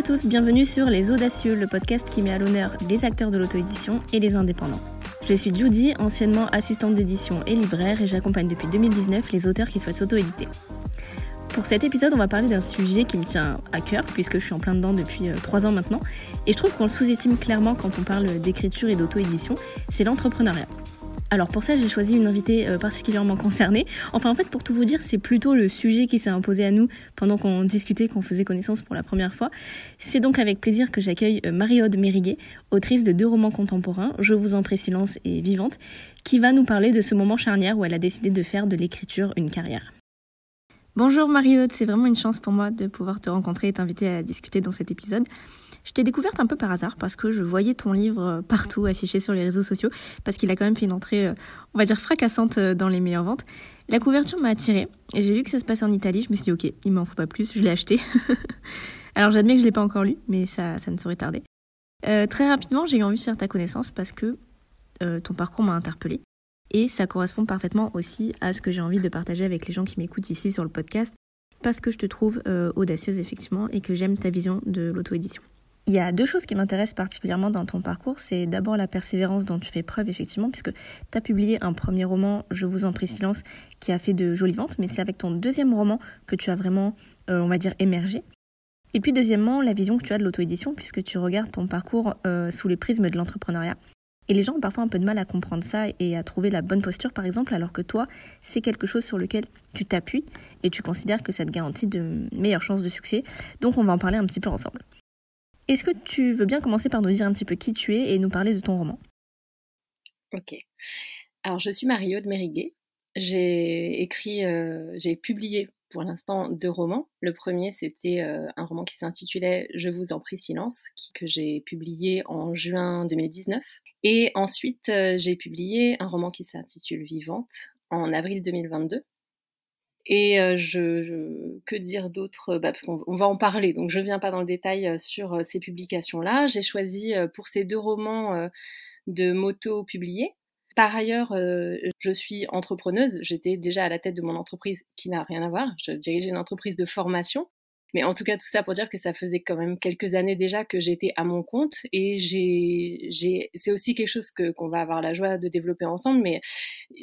à tous, bienvenue sur Les Audacieux, le podcast qui met à l'honneur les acteurs de l'auto-édition et les indépendants. Je suis Judy, anciennement assistante d'édition et libraire, et j'accompagne depuis 2019 les auteurs qui souhaitent s'auto-éditer. Pour cet épisode, on va parler d'un sujet qui me tient à cœur, puisque je suis en plein dedans depuis 3 euh, ans maintenant, et je trouve qu'on le sous-estime clairement quand on parle d'écriture et d'auto-édition, c'est l'entrepreneuriat. Alors pour ça, j'ai choisi une invitée euh, particulièrement concernée. Enfin, en fait, pour tout vous dire, c'est plutôt le sujet qui s'est imposé à nous pendant qu'on discutait, qu'on faisait connaissance pour la première fois. C'est donc avec plaisir que j'accueille euh, Marie-Aude Mériguet, autrice de deux romans contemporains, Je vous en prie silence et Vivante, qui va nous parler de ce moment charnière où elle a décidé de faire de l'écriture une carrière. Bonjour Marie-Aude, c'est vraiment une chance pour moi de pouvoir te rencontrer et t'inviter à discuter dans cet épisode. Je t'ai découverte un peu par hasard parce que je voyais ton livre euh, partout affiché sur les réseaux sociaux parce qu'il a quand même fait une entrée, euh, on va dire, fracassante euh, dans les meilleures ventes. La couverture m'a attirée et j'ai vu que ça se passait en Italie. Je me suis dit, ok, il m'en faut pas plus, je l'ai acheté. Alors j'admets que je l'ai pas encore lu, mais ça, ça ne saurait tarder. très rapidement, j'ai eu envie de faire ta connaissance parce que ton parcours m'a interpellée. Et ça correspond parfaitement aussi à ce que j'ai envie de partager avec les gens qui m'écoutent ici sur le podcast, parce que je te trouve audacieuse effectivement et que j'aime ta vision de l'auto-édition. Il y a deux choses qui m'intéressent particulièrement dans ton parcours. C'est d'abord la persévérance dont tu fais preuve, effectivement, puisque tu as publié un premier roman, Je vous en prie silence, qui a fait de jolies ventes, mais c'est avec ton deuxième roman que tu as vraiment, euh, on va dire, émergé. Et puis deuxièmement, la vision que tu as de l'auto-édition, puisque tu regardes ton parcours euh, sous les prismes de l'entrepreneuriat. Et les gens ont parfois un peu de mal à comprendre ça et à trouver la bonne posture, par exemple, alors que toi, c'est quelque chose sur lequel tu t'appuies et tu considères que ça te garantit de meilleures chances de succès. Donc on va en parler un petit peu ensemble. Est-ce que tu veux bien commencer par nous dire un petit peu qui tu es et nous parler de ton roman? Ok. Alors, je suis Marie-Aude Mériguet. J'ai écrit, euh, j'ai publié pour l'instant deux romans. Le premier, c'était euh, un roman qui s'intitulait Je vous en prie silence, que j'ai publié en juin 2019. Et ensuite, euh, j'ai publié un roman qui s'intitule Vivante en avril 2022. Et je, que dire d'autre? Bah, Parce qu'on va en parler, donc je ne viens pas dans le détail sur ces publications-là. J'ai choisi pour ces deux romans de moto publiés. Par ailleurs, je suis entrepreneuse. J'étais déjà à la tête de mon entreprise qui n'a rien à voir. Je dirigeais une entreprise de formation. Mais en tout cas, tout ça pour dire que ça faisait quand même quelques années déjà que j'étais à mon compte et c'est aussi quelque chose que qu'on va avoir la joie de développer ensemble. Mais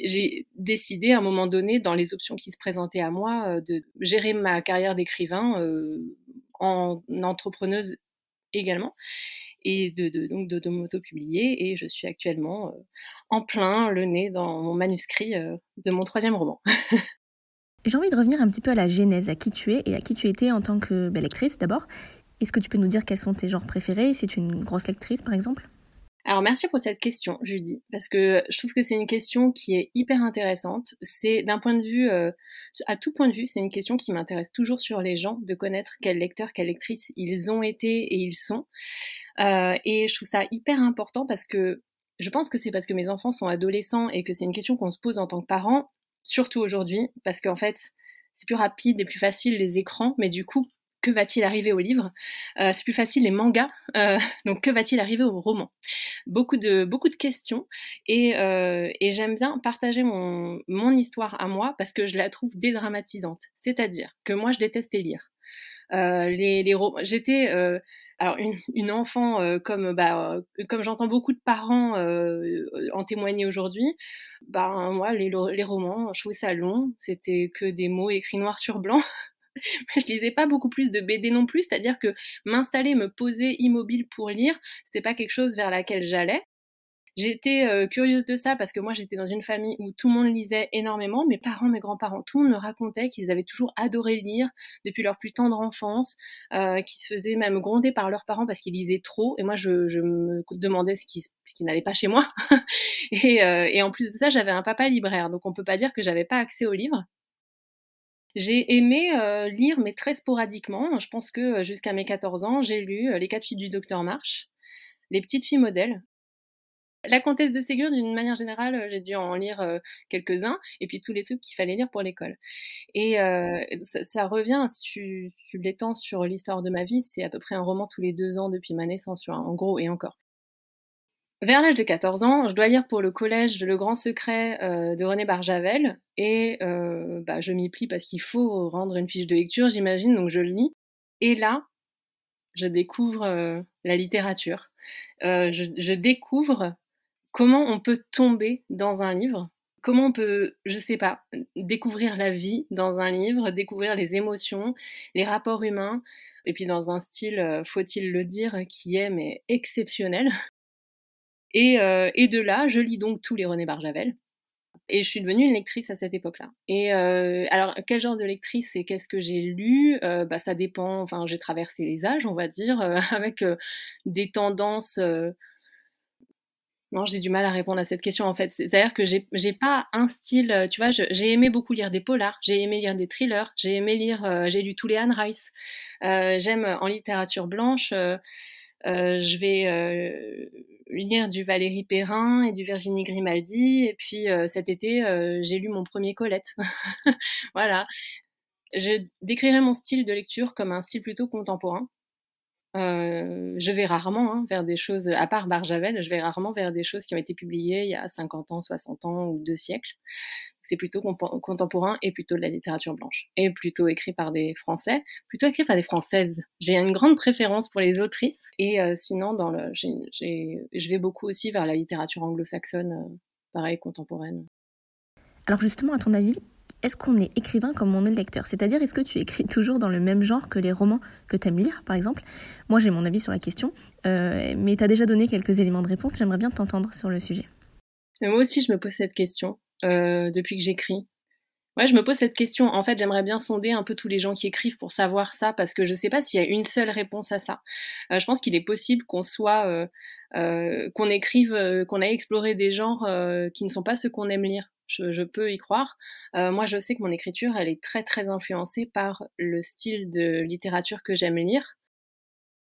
j'ai décidé à un moment donné, dans les options qui se présentaient à moi, euh, de gérer ma carrière d'écrivain euh, en entrepreneuse également et de, de donc de, m'auto-publier et je suis actuellement euh, en plein le nez dans mon manuscrit de mon troisième roman. J'ai envie de revenir un petit peu à la genèse, à qui tu es et à qui tu étais en tant que belle lectrice d'abord. Est-ce que tu peux nous dire quels sont tes genres préférés Si tu es une grosse lectrice par exemple? Alors merci pour cette question, Judy, parce que je trouve que c'est une question qui est hyper intéressante. C'est d'un point de vue, euh, à tout point de vue, c'est une question qui m'intéresse toujours sur les gens, de connaître quels lecteurs, quelles lectrices ils ont été et ils sont. Euh, et je trouve ça hyper important parce que je pense que c'est parce que mes enfants sont adolescents et que c'est une question qu'on se pose en tant que parents surtout aujourd'hui, parce qu'en fait, c'est plus rapide et plus facile les écrans, mais du coup, que va-t-il arriver au livre euh, C'est plus facile les mangas, euh, donc que va-t-il arriver au roman Beaucoup de, beaucoup de questions, et, euh, et j'aime bien partager mon, mon histoire à moi parce que je la trouve dédramatisante. C'est-à-dire que moi, je détestais lire. Les, les j'étais alors une, une enfant euh, comme bah euh, comme j'entends beaucoup de parents euh, en témoigner aujourd'hui, bah moi les, les romans, je trouvais ça long, c'était que des mots écrits noir sur blanc. je lisais pas beaucoup plus de BD non plus, c'est-à-dire que m'installer, me poser immobile pour lire, c'était pas quelque chose vers laquelle j'allais. J'étais euh, curieuse de ça parce que moi j'étais dans une famille où tout le monde lisait énormément, mes parents, mes grands-parents, tout le monde me racontait qu'ils avaient toujours adoré lire depuis leur plus tendre enfance, euh, qu'ils se faisaient même gronder par leurs parents parce qu'ils lisaient trop, et moi je, me demandais ce qui, n'allait pas chez moi. et, euh, et en plus de ça, j'avais un papa libraire, donc on peut pas dire que j'avais pas accès aux livres. J'ai aimé lire, mais très sporadiquement. Je pense que jusqu'à mes 14 ans, j'ai lu Les quatre filles du docteur March, Les petites filles modèles, la comtesse de Ségur, d'une manière générale, euh, j'ai dû en lire euh, quelques-uns, et puis tous les trucs qu'il fallait lire pour l'école. Et euh, ça, revient, si tu, l'étends sur l'histoire de ma vie, c'est à peu près un roman tous les deux ans depuis ma naissance, en gros, et encore. Vers l'âge de 14 ans, je dois lire pour le collège Le Grand Secret de René Barjavel, et bah, je m'y plie parce qu'il faut rendre une fiche de lecture, j'imagine, donc je le lis. Et là, je découvre la littérature, je, découvre comment on peut tomber dans un livre, comment on peut, je sais pas, découvrir la vie dans un livre, découvrir les émotions, les rapports humains, et puis dans un style, faut-il le dire, qui est mais exceptionnel. Et, et de là, je lis donc tous les René Barjavel. Et je suis devenue une lectrice à cette époque-là. Et euh, alors, quel genre de lectrice et qu'est-ce que j'ai lu? Euh, bah, Ça dépend. Enfin, j'ai traversé les âges, on va dire, euh, avec des tendances. Non, j'ai du mal à répondre à cette question en fait. C'est-à-dire que j'ai pas un style. Tu vois, j'ai aimé beaucoup lire des polars, j'ai aimé lire des thrillers, j'ai aimé lire. j'ai lu tous les Anne Rice. J'aime en littérature blanche. je vais lire du Valérie Perrin et du Virginie Grimaldi. Et puis euh, cet été, euh, j'ai lu mon premier Colette. voilà. Je décrirais mon style de lecture comme un style plutôt contemporain. Je vais rarement hein, vers des choses, à part Barjavel, je vais rarement vers des choses qui ont été publiées il y a 50 ans, 60 ans ou deux siècles. C'est plutôt contemporain et plutôt de la littérature blanche. Et plutôt écrit par des Français, plutôt écrit par des Françaises. J'ai une grande préférence pour les autrices. Et sinon, je vais beaucoup aussi vers la littérature anglo-saxonne, pareil, contemporaine. Alors justement, à ton avis, est-ce qu'on est écrivain comme on est lecteur? C'est-à-dire, est-ce que tu écris toujours dans le même genre que les romans que tu aimes lire, par exemple? Moi, j'ai mon avis sur la question, euh, mais tu as déjà donné quelques éléments de réponse, j'aimerais bien t'entendre sur le sujet. moi aussi, je me pose cette question euh, depuis que j'écris. Ouais, je me pose cette question. En fait, j'aimerais bien sonder un peu tous les gens qui écrivent pour savoir ça, parce que je ne sais pas s'il y a une seule réponse à ça. Euh, je pense qu'il est possible qu'on soit, qu'on écrive, qu'on ait exploré des genres qui ne sont pas ceux qu'on aime lire je, peux y croire. Euh, moi, je sais que mon écriture, elle est très très influencée par le style de littérature que j'aime lire.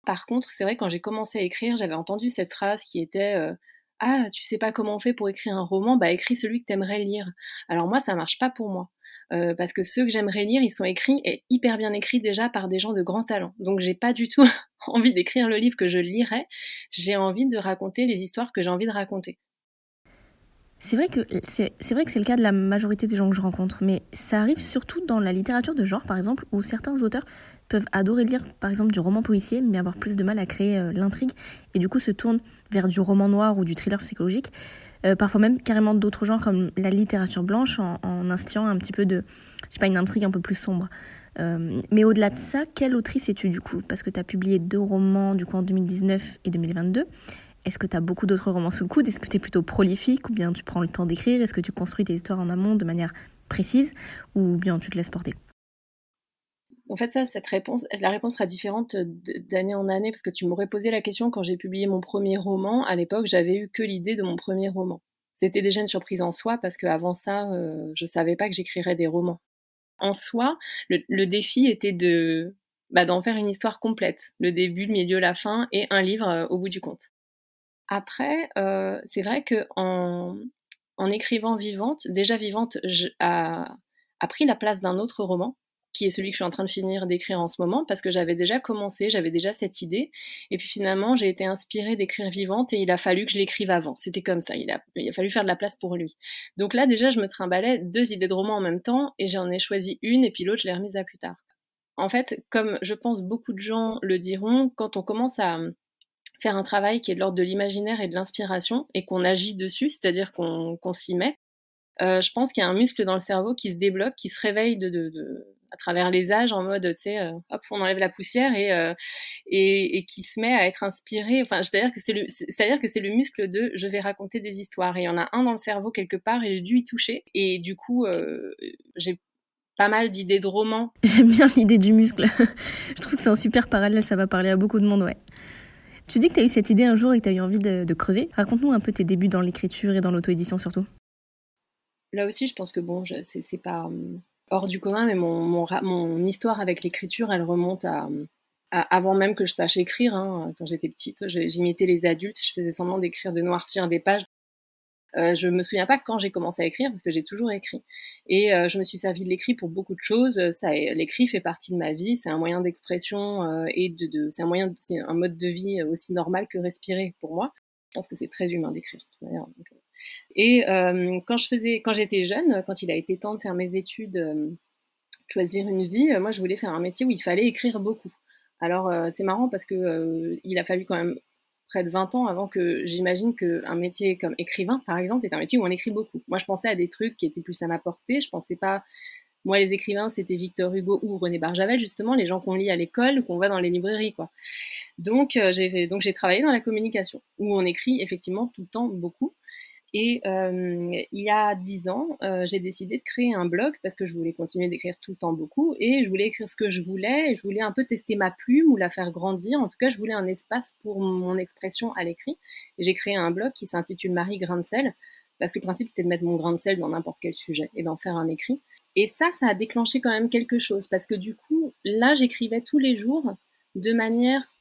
Par contre, c'est vrai quand j'ai commencé à écrire, j'avais entendu cette phrase qui était euh, ah, tu sais pas comment on fait pour écrire un roman, bah écris celui que t'aimerais lire. Alors moi, ça marche pas pour moi. Euh, parce que ceux que j'aimerais lire, ils sont écrits et hyper bien écrits déjà par des gens de grand talent. Donc j'ai pas du tout envie d'écrire le livre que je lirais, j'ai envie de raconter les histoires que j'ai envie de raconter. C'est vrai que c'est vrai que c'est le cas de la majorité des gens que je rencontre, mais ça arrive surtout dans la littérature de genre, par exemple, où certains auteurs peuvent adorer lire, par exemple, du roman policier, mais avoir plus de mal à créer euh, l'intrigue, et du coup se tournent vers du roman noir ou du thriller psychologique, euh, parfois même carrément d'autres genres comme la littérature blanche, en, en, instillant un petit peu de, je sais pas, une intrigue un peu plus sombre. Euh, mais au-delà de ça, quelle autrice es-tu du coup? Parce que tu as publié deux romans du coup en 2019 et 2022. Est-ce que tu as beaucoup d'autres romans sous le coude? Est-ce que tu es plutôt prolifique? Ou bien tu prends le temps d'écrire? Est-ce que tu construis tes histoires en amont de manière précise? Ou bien tu te laisses porter? En fait, ça, cette réponse, la réponse sera différente d'année en année parce que tu m'aurais posé la question quand j'ai publié mon premier roman. À l'époque, j'avais eu que l'idée de mon premier roman. C'était déjà une surprise en soi parce qu'avant ça, euh, je savais pas que j'écrirais des romans. En soi, le, défi était de bah, d'en faire une histoire complète, le début, le milieu, la fin et un livre euh, au bout du compte. Après, euh, c'est vrai que en, écrivant Vivante, déjà Vivante a, pris la place d'un autre roman, qui est celui que je suis en train de finir d'écrire en ce moment, parce que j'avais déjà commencé, j'avais déjà cette idée, et puis finalement j'ai été inspirée d'écrire Vivante, et il a fallu que je l'écrive avant. C'était comme ça, il a, il a fallu faire de la place pour lui. Donc là déjà je me trimballais deux idées de roman en même temps, et j'en ai choisi une, et puis l'autre je l'ai remise à plus tard. En fait, comme je pense beaucoup de gens le diront, quand on commence à faire un travail qui est de l'ordre de l'imaginaire et de l'inspiration et qu'on agit dessus, c'est-à-dire qu'on s'y met, euh, je pense qu'il y a un muscle dans le cerveau qui se débloque, qui se réveille de, de, de à travers les âges en mode, tu sais, euh, hop, on enlève la poussière et, euh, et, et, qui se met à être inspiré. Enfin, c'est-à-dire que c'est le, le muscle de, je vais raconter des histoires. Et il y en a un dans le cerveau quelque part et j'ai dû y toucher. Et du coup, euh, j'ai pas mal d'idées de romans. J'aime bien l'idée du muscle. je trouve que c'est un super parallèle, ça va parler à beaucoup de monde, ouais. Tu dis que tu as eu cette idée un jour et que tu as eu envie de, creuser. Raconte-nous un peu tes débuts dans l'écriture et dans l'auto-édition surtout. Là aussi, je pense que bon, c'est pas hum, hors du commun, mais mon, mon, histoire avec l'écriture, elle remonte à, avant même que je sache écrire. Hein, quand j'étais petite, j'imitais les adultes, je faisais semblant d'écrire, de noircir des pages euh, je me souviens pas quand j'ai commencé à écrire parce que j'ai toujours écrit. Et euh, je me suis servi de l'écrit pour beaucoup de choses. Ça, l'écrit fait partie de ma vie. C'est un moyen d'expression euh, et de, c'est un moyen, c'est un mode de vie aussi normal que respirer pour moi. Je pense que c'est très humain d'écrire. Et quand je faisais, quand j'étais jeune, quand il a été temps de faire mes études, choisir une vie, moi je voulais faire un métier où il fallait écrire beaucoup. Alors c'est marrant parce que il a fallu quand même près de 20 ans avant que j'imagine qu'un métier comme écrivain, par exemple, est un métier où on écrit beaucoup. Moi, je pensais à des trucs qui étaient plus à ma portée. Je pensais pas. Moi, les écrivains, c'était Victor Hugo ou René Barjavel, justement, les gens qu'on lit à l'école, qu'on voit dans les librairies, quoi. Donc, j'ai donc j'ai travaillé dans la communication, où on écrit effectivement tout le temps beaucoup. Et euh, il y a dix ans, euh, j'ai décidé de créer un blog parce que je voulais continuer d'écrire tout le temps beaucoup et je voulais écrire ce que je voulais et je voulais un peu tester ma plume ou la faire grandir. En tout cas, je voulais un espace pour mon expression à l'écrit. Et j'ai créé un blog qui s'intitule Marie Grain de sel parce que le principe c'était de mettre mon grain de sel dans n'importe quel sujet et d'en faire un écrit. Et ça, ça a déclenché quand même quelque chose parce que du coup, là, j'écrivais tous les jours de manière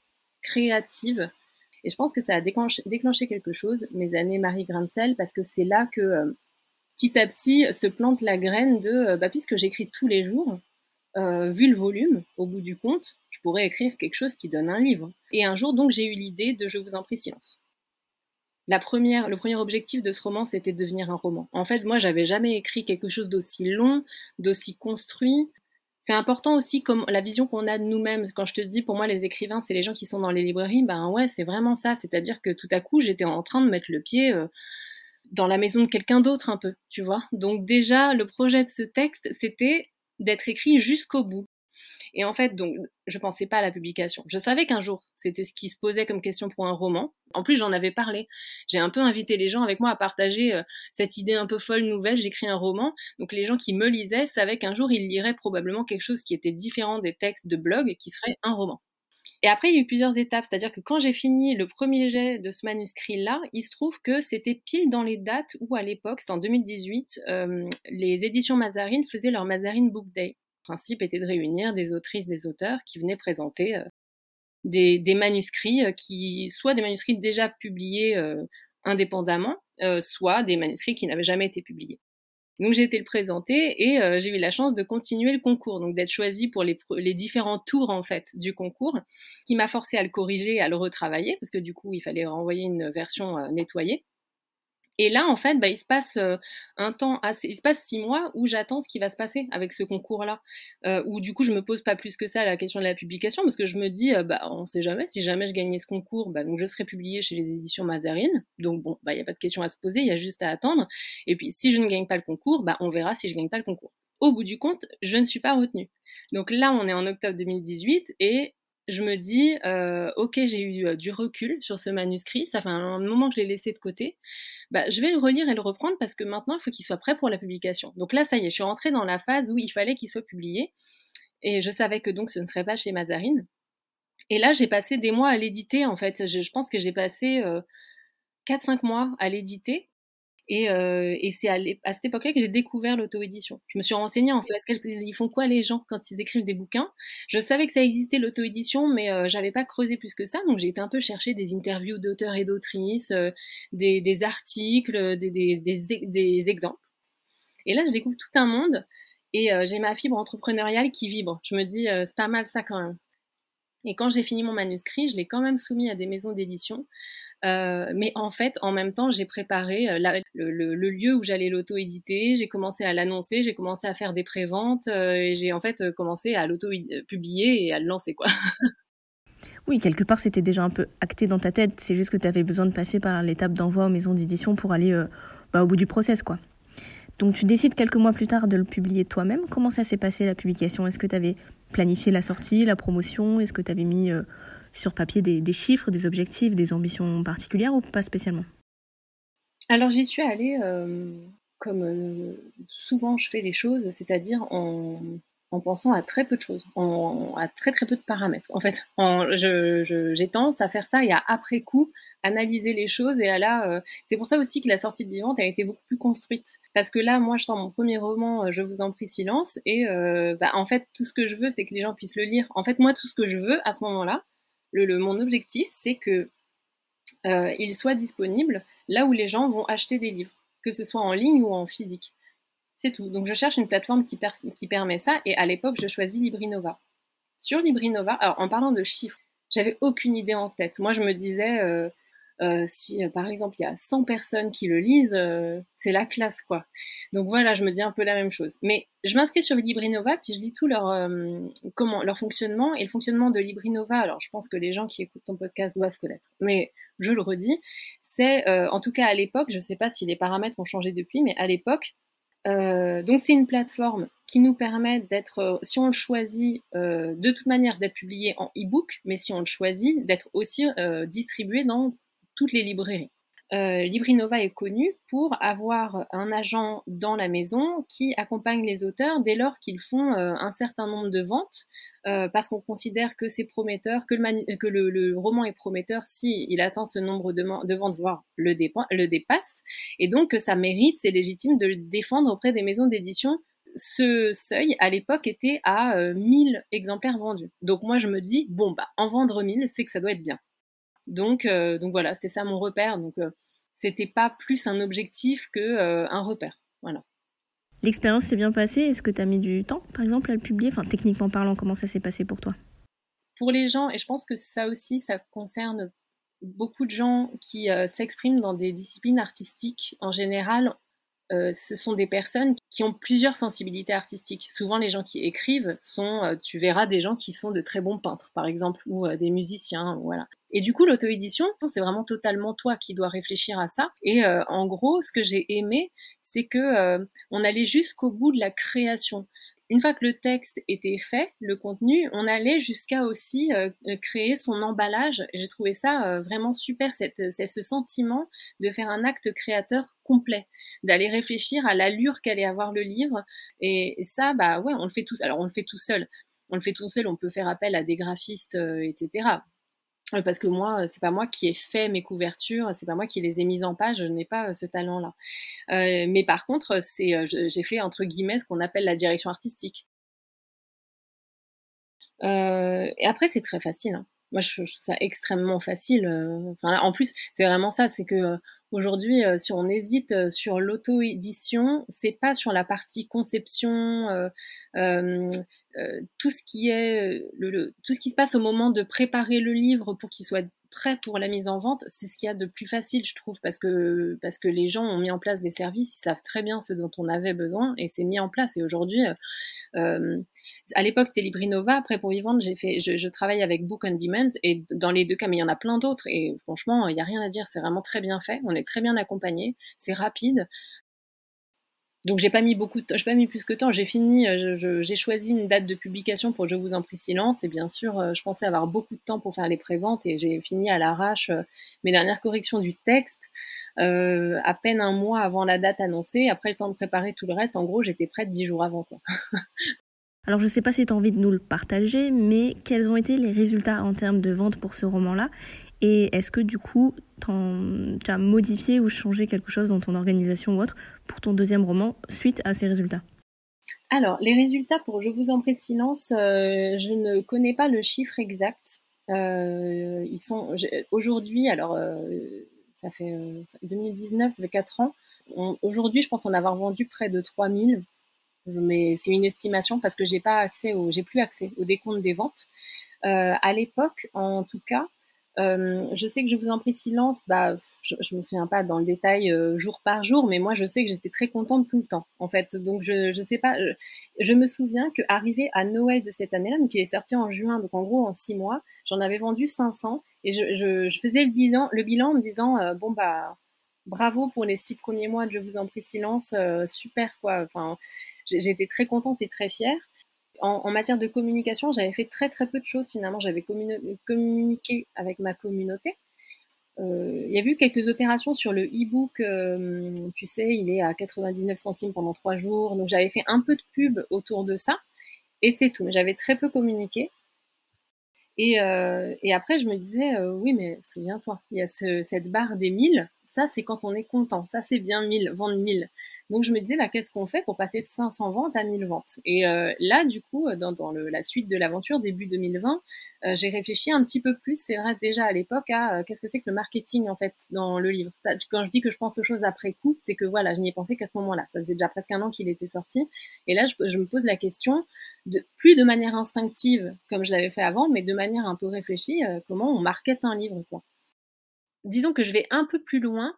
créative et je pense que ça a déclenché, quelque chose, mes années Marie Grincel, parce que c'est là que euh, petit à petit se plante la graine de, euh, bah, puisque j'écris tous les jours, euh, vu le volume, au bout du compte, je pourrais écrire quelque chose qui donne un livre. Et un jour, donc, j'ai eu l'idée de Je vous en prie silence. La première, le premier objectif de ce roman, c'était de devenir un roman. En fait, moi, j'avais jamais écrit quelque chose d'aussi long, d'aussi construit, c'est important aussi comme la vision qu'on a de nous-mêmes. Quand je te dis, pour moi, les écrivains, c'est les gens qui sont dans les librairies, ben ouais, c'est vraiment ça. C'est-à-dire que tout à coup, j'étais en train de mettre le pied euh, dans la maison de quelqu'un d'autre un peu, tu vois. Donc déjà, le projet de ce texte, c'était d'être écrit jusqu'au bout. Et en fait, donc, je pensais pas à la publication. Je savais qu'un jour, c'était ce qui se posait comme question pour un roman. En plus, j'en avais parlé. J'ai un peu invité les gens avec moi à partager euh, cette idée un peu folle nouvelle. J'écris un roman. Donc, les gens qui me lisaient savaient qu'un jour, ils liraient probablement quelque chose qui était différent des textes de blog, qui serait un roman. Et après, il y a eu plusieurs étapes. C'est-à-dire que quand j'ai fini le premier jet de ce manuscrit-là, il se trouve que c'était pile dans les dates où, à l'époque, c'était en 2018, euh, les éditions Mazarine faisaient leur Mazarine Book Day principe était de réunir des autrices, des auteurs qui venaient présenter euh, des, manuscrits euh, qui, soit des manuscrits déjà publiés euh, indépendamment, soit des manuscrits qui n'avaient jamais été publiés. Donc j'ai été le présenter et j'ai eu la chance de continuer le concours, donc d'être choisi pour les, différents tours en fait du concours, qui m'a forcé à le corriger, à le retravailler parce que du coup il fallait renvoyer une version nettoyée. Et là, en fait, bah, il se passe euh, un temps assez, il se passe six mois où j'attends ce qui va se passer avec ce concours-là, euh, où du coup je me pose pas plus que ça la question de la publication parce que je me dis, euh, bah on sait jamais, si jamais je gagnais ce concours, bah donc je serais publié chez les éditions Mazarine, donc bon, bah il y a pas de question à se poser, il y a juste à attendre. Et puis si je ne gagne pas le concours, bah on verra si je gagne pas le concours. Au bout du compte, je ne suis pas retenue. Donc là, on est en octobre 2018 et je me dis, euh, ok, j'ai eu euh, du recul sur ce manuscrit, ça fait un moment que je l'ai laissé de côté, bah, je vais le relire et le reprendre parce que maintenant, il faut qu'il soit prêt pour la publication. Donc là, ça y est, je suis rentrée dans la phase où il fallait qu'il soit publié, et je savais que donc ce ne serait pas chez Mazarine. Et là, j'ai passé des mois à l'éditer, en fait. Je, pense que j'ai passé 4-5 euh, mois à l'éditer, euh, et, c'est à, cette époque-là que j'ai découvert l'auto-édition. Je me suis renseignée en fait, ils font quoi les gens quand ils écrivent des bouquins? Je savais que ça existait l'auto-édition, mais euh, j'avais pas creusé plus que ça, donc j'ai été un peu chercher des interviews d'auteurs et d'autrices, euh, des, articles, des, des, exemples. Et là, je découvre tout un monde et j'ai ma fibre entrepreneuriale qui vibre. Je me dis, c'est pas mal ça quand même. Et quand j'ai fini mon manuscrit, je l'ai quand même soumis à des maisons d'édition. Euh, mais en fait, en même temps, j'ai préparé euh, le, lieu où j'allais l'auto-éditer, j'ai commencé à l'annoncer, j'ai commencé à faire des préventes, euh, et j'ai en fait commencé à l'auto-publier et à le lancer, quoi. Oui, quelque part, c'était déjà un peu acté dans ta tête. C'est juste que tu avais besoin de passer par l'étape d'envoi aux maisons d'édition pour aller bah, au bout du process, quoi. Donc tu décides quelques mois plus tard de le publier toi-même. Comment ça s'est passé la publication? Est-ce que tu avais planifié la sortie, la promotion? Est-ce que tu avais mis sur papier des, chiffres, des objectifs, des ambitions particulières ou pas spécialement? Alors j'y suis allée euh, comme euh, souvent je fais les choses, c'est-à-dire en, pensant à très peu de choses, à très très peu de paramètres. En fait, j'ai tendance à faire ça et à après coup analyser les choses et à là, euh, c'est pour ça aussi que la sortie de Vivante a été beaucoup plus construite. Parce que là, moi, je sors mon premier roman, Je vous en prie silence, et bah, en fait, tout ce que je veux, c'est que les gens puissent le lire. En fait, moi, tout ce que je veux à ce mon objectif, c'est que euh, il soit disponible là où les gens vont acheter des livres, que ce soit en ligne ou en physique. C'est tout. Donc je cherche une plateforme qui, qui permet ça, et à l'époque, je choisis Librinova. Sur Librinova, alors en parlant de chiffres, j'avais aucune idée en tête. Moi, je me disais, euh, euh, si par exemple il y a 100 personnes qui le lisent, c'est la classe quoi. Donc voilà, je me dis un peu la même chose. Mais je m'inscris sur Librinova puis je lis tout leur comment leur fonctionnement et le fonctionnement de Librinova. Alors je pense que les gens qui écoutent ton podcast doivent connaître, mais je le redis, c'est en tout cas à l'époque, je sais pas si les paramètres ont changé depuis, mais à l'époque euh, donc c'est une plateforme qui nous permet d'être, euh, si on le choisit, euh, de toute manière d'être publié en e-book, mais si on le choisit, d'être aussi distribué dans toutes les librairies. Euh, Librinova est connu pour avoir un agent dans la maison qui accompagne les auteurs dès lors qu'ils font euh, un certain nombre de ventes, euh, parce qu'on considère que c'est prometteur, que, le, roman est prometteur si il atteint ce nombre de, ventes, voire le, dépasse, et donc que ça mérite, c'est légitime de le défendre auprès des maisons d'édition. Ce seuil, à l'époque, était à 1000 exemplaires vendus. Donc moi, je me dis, bon, bah, en vendre 1000, c'est que ça doit être bien. Donc, euh, donc voilà, c'était ça mon repère. Donc euh, c'était pas plus un objectif que euh, un repère. Voilà. L'expérience s'est bien passée. Est-ce que tu as mis du temps, par exemple, à le publier? Enfin, techniquement parlant, comment ça s'est passé pour toi? Pour les gens, et je pense que ça aussi, ça concerne beaucoup de gens qui s'expriment dans des disciplines artistiques en général, euh, ce sont des personnes qui ont plusieurs sensibilités artistiques. Souvent, les gens qui écrivent sont, euh, tu verras, des gens qui sont de très bons peintres, par exemple, ou euh, des musiciens, voilà. Et du coup, l'auto-édition, c'est vraiment totalement toi qui dois réfléchir à ça. Et en gros, ce que j'ai aimé, c'est que on allait jusqu'au bout de la création une fois que le texte était fait, le contenu, on allait jusqu'à aussi créer son emballage. J'ai trouvé ça vraiment super, cette, ce sentiment de faire un acte créateur complet, d'aller réfléchir à l'allure qu'allait avoir le livre. Et, ça, bah ouais, on le fait tous. Alors on le fait tout seul. On le fait tout seul. On peut faire appel à des graphistes, euh, etc. Euh, parce que moi, c'est pas moi qui ai fait mes couvertures, c'est pas moi qui les ai mises en page, je n'ai pas euh, ce talent-là. Euh, mais par contre, c'est, j'ai fait entre guillemets ce qu'on appelle la direction artistique. et après, c'est très facile. Hein. Moi, je, trouve ça extrêmement facile. En plus, c'est vraiment ça, c'est que Aujourd'hui, euh, si on hésite euh, sur l'auto-édition, c'est pas sur la partie conception, euh, tout ce qui est le, tout ce qui se passe au moment de préparer le livre pour qu'il soit prêt pour la mise en vente, c'est ce qu'il y a de plus facile, je trouve, parce que, parce que les gens ont mis en place des services, ils savent très bien ce dont on avait besoin, et c'est mis en place. Et aujourd'hui, euh, euh à l'époque, c'était Librinova. Après, pour vendre, j'ai fait, je, travaille avec Book on Demand, et dans les deux cas, mais il y en a plein d'autres, et franchement, il n'y a rien à dire, c'est vraiment très bien fait, on est très bien accompagné, c'est rapide. Donc j'ai pas mis beaucoup j'ai pas mis plus que temps. J'ai fini, euh, j'ai choisi une date de publication pour Je vous en prie silence et bien sûr, euh, je pensais avoir beaucoup de temps pour faire les préventes et j'ai fini à l'arrache euh, mes dernières corrections du texte à peine un mois avant la date annoncée. Après le temps de préparer tout le reste, en gros, j'étais prête dix jours avant. Quoi. Alors je sais pas si tu as envie de nous le partager, mais quels ont été les résultats en termes de vente pour ce roman-là? Et est-ce que du coup, tu as modifié ou changé quelque chose dans ton organisation ou autre pour ton deuxième roman suite à ces résultats? Alors, les résultats pour Je vous en prie silence, euh, je ne connais pas le chiffre exact. Euh, ils sont aujourd'hui, alors euh, ça fait 2019, ça fait 4 ans. Aujourd'hui, je pense en avoir vendu près de 3000 mais c'est une estimation parce que j'ai pas accès j'ai plus accès au décompte des ventes. à l'époque, en tout cas, euh, je sais que je vous en prie silence, bah, je, je me souviens pas dans le détail euh, jour par jour, mais moi je sais que j'étais très contente tout le temps, en fait. Donc je, je sais pas, je, me souviens que arrivé à Noël de cette année-là, il est sorti en juin, donc en gros en six mois, j'en avais vendu 500 et je, je, faisais le bilan, le bilan en me disant euh, bon bah bravo pour les six premiers mois de je vous en prie silence, super quoi. Enfin, j'étais très contente et très fière en, matière de communication, j'avais fait très très peu de choses finalement. J'avais communiqué avec ma communauté. Euh, il y a eu quelques opérations sur le e-book. Euh, tu sais, il est à 99 centimes pendant trois jours. Donc j'avais fait un peu de pub autour de ça. Et c'est tout. J'avais très peu communiqué. Et, euh, après, je me disais, oui, mais souviens-toi, il y a ce, cette barre des 1000. Ça, c'est quand on est content. Ça, c'est bien 1000, vendre 1000. Donc je me disais, bah, qu'est-ce qu'on fait pour passer de 500 ventes à 1000 ventes? Et euh, là, du coup, dans, dans la suite de l'aventure, début 2020, euh, j'ai réfléchi un petit peu plus, c'est vrai déjà à l'époque, à euh, qu'est-ce que c'est que le marketing en fait dans le livre? Ça, quand je dis que je pense aux choses après coup, c'est que voilà, je n'y ai pensé qu'à ce moment-là. Ça faisait déjà presque un an qu'il était sorti. Et là, je, me pose la question, de, plus de manière instinctive comme je l'avais fait avant, mais de manière un peu réfléchie, comment on market un livre quoi? disons que je vais un peu plus loin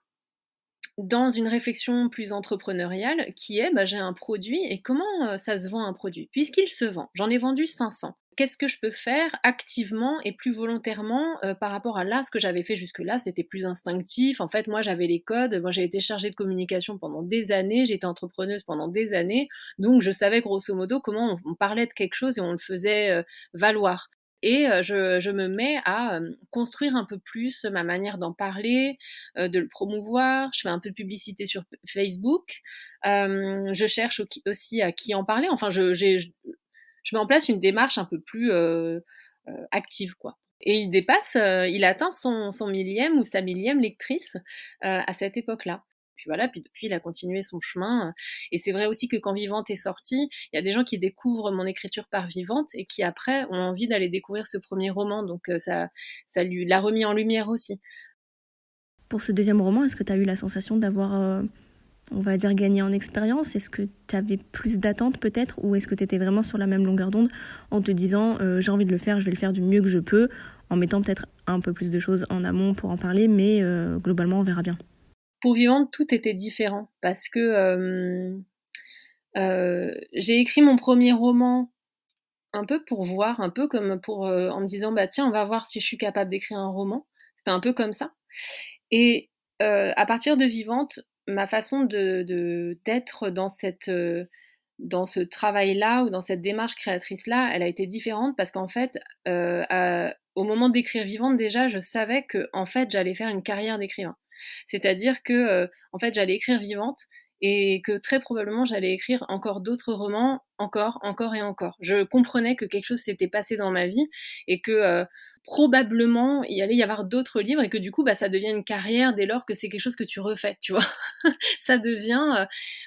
dans une réflexion plus entrepreneuriale qui est bah, j'ai un produit et comment euh, ça se vend un produit? Puisqu'il se vend, j'en ai vendu 500. Qu'est-ce que je peux faire activement et plus volontairement euh, par rapport à là ce que j'avais fait jusque-là C'était plus instinctif. En fait, moi j'avais les codes. Moi j'ai été chargée de communication pendant des années. J'étais entrepreneuse pendant des années. Donc je savais grosso modo comment on, parlait de quelque chose et on le faisait euh, valoir et je, me mets à construire un peu plus ma manière d'en parler, de le promouvoir. Je fais un peu de publicité sur Facebook. je cherche aussi à qui en parler. Enfin, je, mets en place une démarche un peu plus active, quoi. Et il dépasse, il atteint son, millième ou sa millième lectrice à cette époque-là puis voilà, puis depuis, il a continué son chemin. Et c'est vrai aussi que quand Vivante est sortie, il y a des gens qui découvrent mon écriture par Vivante et qui après ont envie d'aller découvrir ce premier roman. Donc euh, ça, ça lui l'a remis en lumière aussi. Pour ce deuxième roman, est-ce que tu as eu la sensation d'avoir, euh, on va dire, gagné en expérience? Est-ce que tu avais plus d'attentes peut-être? Ou est-ce que tu étais vraiment sur la même longueur d'onde en te disant euh, j'ai envie de le faire, je vais le faire du mieux que je peux, en mettant peut-être un peu plus de choses en amont pour en parler, mais globalement on verra bien? Pour Vivante, tout était différent parce que euh, euh, j'ai écrit mon premier roman un peu pour voir, un peu comme pour euh, en me disant bah tiens on va voir si je suis capable d'écrire un roman. C'était un peu comme ça. Et à partir de Vivante, ma façon de d'être dans cette dans ce travail-là ou dans cette démarche créatrice-là, elle a été différente parce qu'en fait, au moment d'écrire Vivante, déjà, je savais que en fait, j'allais faire une carrière d'écrivain. C'est-à-dire que, euh, en fait, j'allais écrire vivante et que très probablement j'allais écrire encore d'autres romans, encore, encore et encore. Je comprenais que quelque chose s'était passé dans ma vie et que euh, probablement il allait y avoir d'autres livres et que du coup bah ça devient une carrière dès lors que c'est quelque chose que tu refais tu vois. Ça devient euh,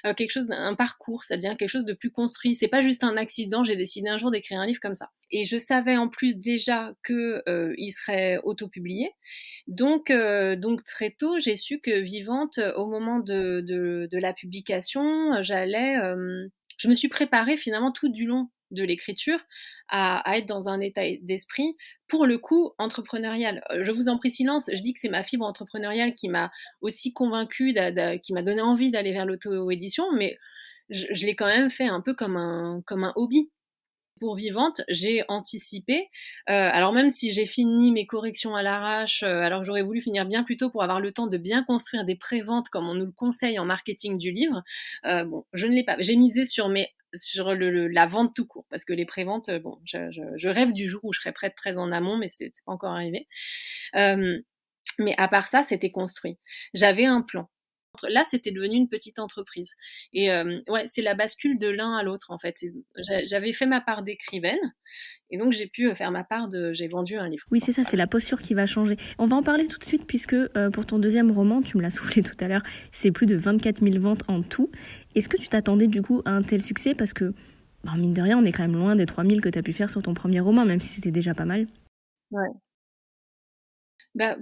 euh, quelque chose d'un parcours ça devient quelque chose de plus construit. C'est pas juste un accident j'ai décidé un jour d'écrire un livre comme ça. Et je savais en plus déjà que euh, il serait autopublié. Donc donc très tôt j'ai su que vivante au moment de, de, de la publication j'allais je me suis préparée finalement tout du long de l'écriture à, être dans un état d'esprit, pour le coup, entrepreneurial. Euh, je vous en prie silence, je dis que c'est ma fibre entrepreneuriale qui m'a aussi convaincue, qui m'a donné envie d'aller vers l'auto-édition, mais je, l'ai quand même fait un peu comme un, comme un hobby pour Vivante, j'ai anticipé. Euh, alors même si j'ai fini mes corrections à l'arrache, euh, alors j'aurais voulu finir bien plus tôt pour avoir le temps de bien construire des préventes comme on nous le conseille en marketing du livre. Bon, je ne l'ai pas. J'ai misé sur mes sur le, la vente tout court parce que les préventes, bon, je, rêve du jour où je serai prête très en amont, mais c'est pas encore arrivé. mais à part ça, c'était construit. J'avais un plan. Là, c'était devenu une petite entreprise. Et euh, ouais, c'est la bascule de l'un à l'autre, en fait. J'avais fait ma part d'écrivaine, et donc j'ai pu euh, faire ma part de. J'ai vendu un livre. Oui, c'est ça, c'est la posture qui va changer. On va en parler tout de suite, puisque euh, pour ton deuxième roman, tu me l'as soufflé tout à l'heure, c'est plus de 24 000 ventes en tout. Est-ce que tu t'attendais du coup à un tel succès? Parce que, bah, mine de rien, on est quand même loin des 3 000 que tu as pu faire sur ton premier roman, même si c'était déjà pas mal. Ouais. Bah,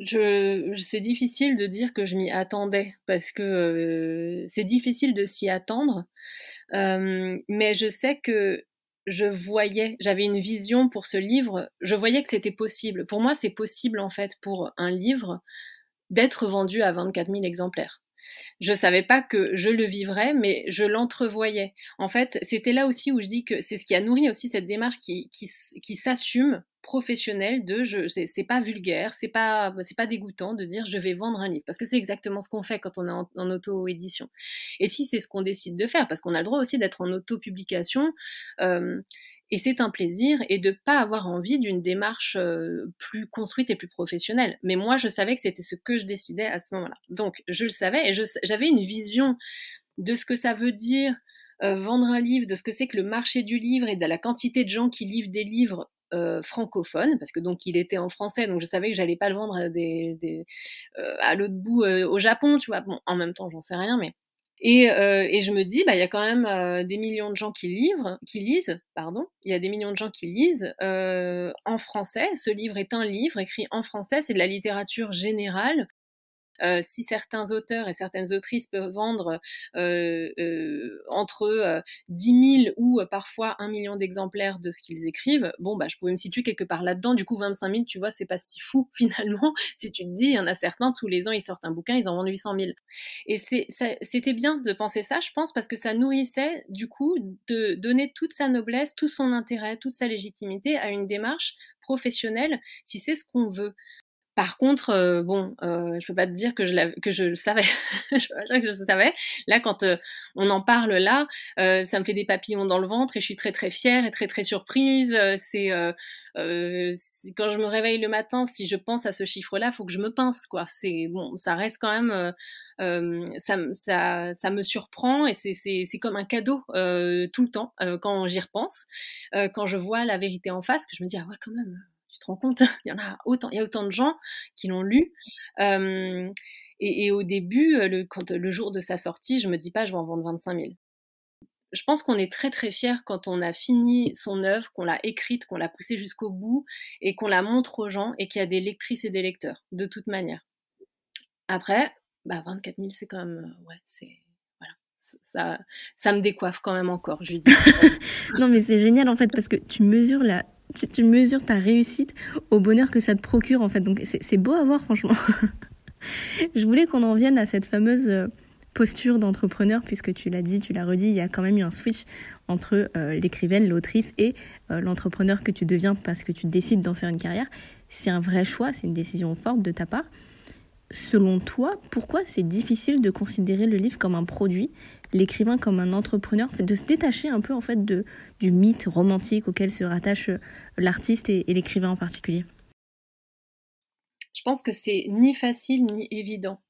je, c'est difficile de dire que je m'y attendais parce que euh, c'est difficile de s'y attendre. Euh, mais je sais que je voyais, j'avais une vision pour ce livre. Je voyais que c'était possible. Pour moi, c'est possible en fait pour un livre d'être vendu à 24 000 exemplaires. Je savais pas que je le vivrais, mais je l'entrevoyais. En fait, c'était là aussi où je dis que c'est ce qui a nourri aussi cette démarche qui, qui, qui s'assume professionnel de je c'est pas vulgaire c'est pas c'est pas dégoûtant de dire je vais vendre un livre parce que c'est exactement ce qu'on fait quand on est en, auto édition et si c'est ce qu'on décide de faire parce qu'on a le droit aussi d'être en auto publication euh, et c'est un plaisir et de pas avoir envie d'une démarche euh, plus construite et plus professionnelle. Mais moi je savais que c'était ce que je décidais à ce moment-là. Donc je le savais et j'avais une vision de ce que ça veut dire euh, vendre un livre, de ce que c'est que le marché du livre et de la quantité de gens qui livrent des livres euh, francophone, parce que donc il était en français, donc je savais que j'allais pas le vendre à, des, euh, à l'autre bout euh, au Japon, tu vois. Bon, en même temps, j'en sais rien, mais et, et, je me dis, bah, il y a quand même des millions de gens qui livrent, qui lisent, pardon. Il y a des millions de gens qui lisent en français. Ce livre est un livre écrit en français. C'est de la littérature générale. Euh, si certains auteurs et certaines autrices peuvent vendre euh, euh, entre 10 000 ou parfois 1 million d'exemplaires de ce qu'ils écrivent, bon, bah, je pouvais me situer quelque part là-dedans. Du coup, 25 000, tu vois, c'est pas si fou finalement. Si tu te dis, il y en a certains, tous les ans, ils sortent un bouquin, ils en vendent 800 000. Et c'était bien de penser ça, je pense, parce que ça nourrissait, du coup, de donner toute sa noblesse, tout son intérêt, toute sa légitimité à une démarche professionnelle, si c'est ce qu'on veut. Par contre, euh, bon, euh, je peux pas te dire que je, que je le savais. je dire que je le savais. Là, quand euh, on en parle là, euh, ça me fait des papillons dans le ventre et je suis très très fière et très très surprise. C'est quand je me réveille le matin, si je pense à ce chiffre-là, faut que je me pince quoi. C'est bon, ça reste quand même. Ça, ça, ça, me surprend et c'est comme un cadeau tout le temps quand j'y repense, quand je vois la vérité en face, que je me dis ah ouais quand même tu te rends compte Il y en a autant, il y a autant de gens qui l'ont lu. et, au début, le, quand, le jour de sa sortie, je me dis pas, je vais en vendre 25 000. Je pense qu'on est très très fier quand on a fini son œuvre, qu'on l'a écrite, qu'on l'a poussée jusqu'au bout et qu'on la montre aux gens et qu'il y a des lectrices et des lecteurs, de toute manière. Après, bah 24 000, c'est quand même, ouais, c'est ça, ça me décoiffe quand même encore, je dis. non, mais c'est génial en fait parce que tu mesures la, tu, mesures ta réussite au bonheur que ça te procure en fait. Donc c'est beau à voir franchement. je voulais qu'on en vienne à cette fameuse euh, posture d'entrepreneur puisque tu l'as dit, tu l'as redit, il y a quand même eu un switch entre euh, l'écrivaine, l'autrice et euh, l'entrepreneur que tu deviens parce que tu décides d'en faire une carrière. C'est un vrai choix, c'est une décision forte de ta part. Selon toi, pourquoi c'est difficile de considérer le livre comme un produit l'écrivain comme un entrepreneur, de se détacher un peu en fait de, du mythe romantique auquel se rattache euh, l'artiste et, l'écrivain en particulier Je pense que c'est ni facile ni évident.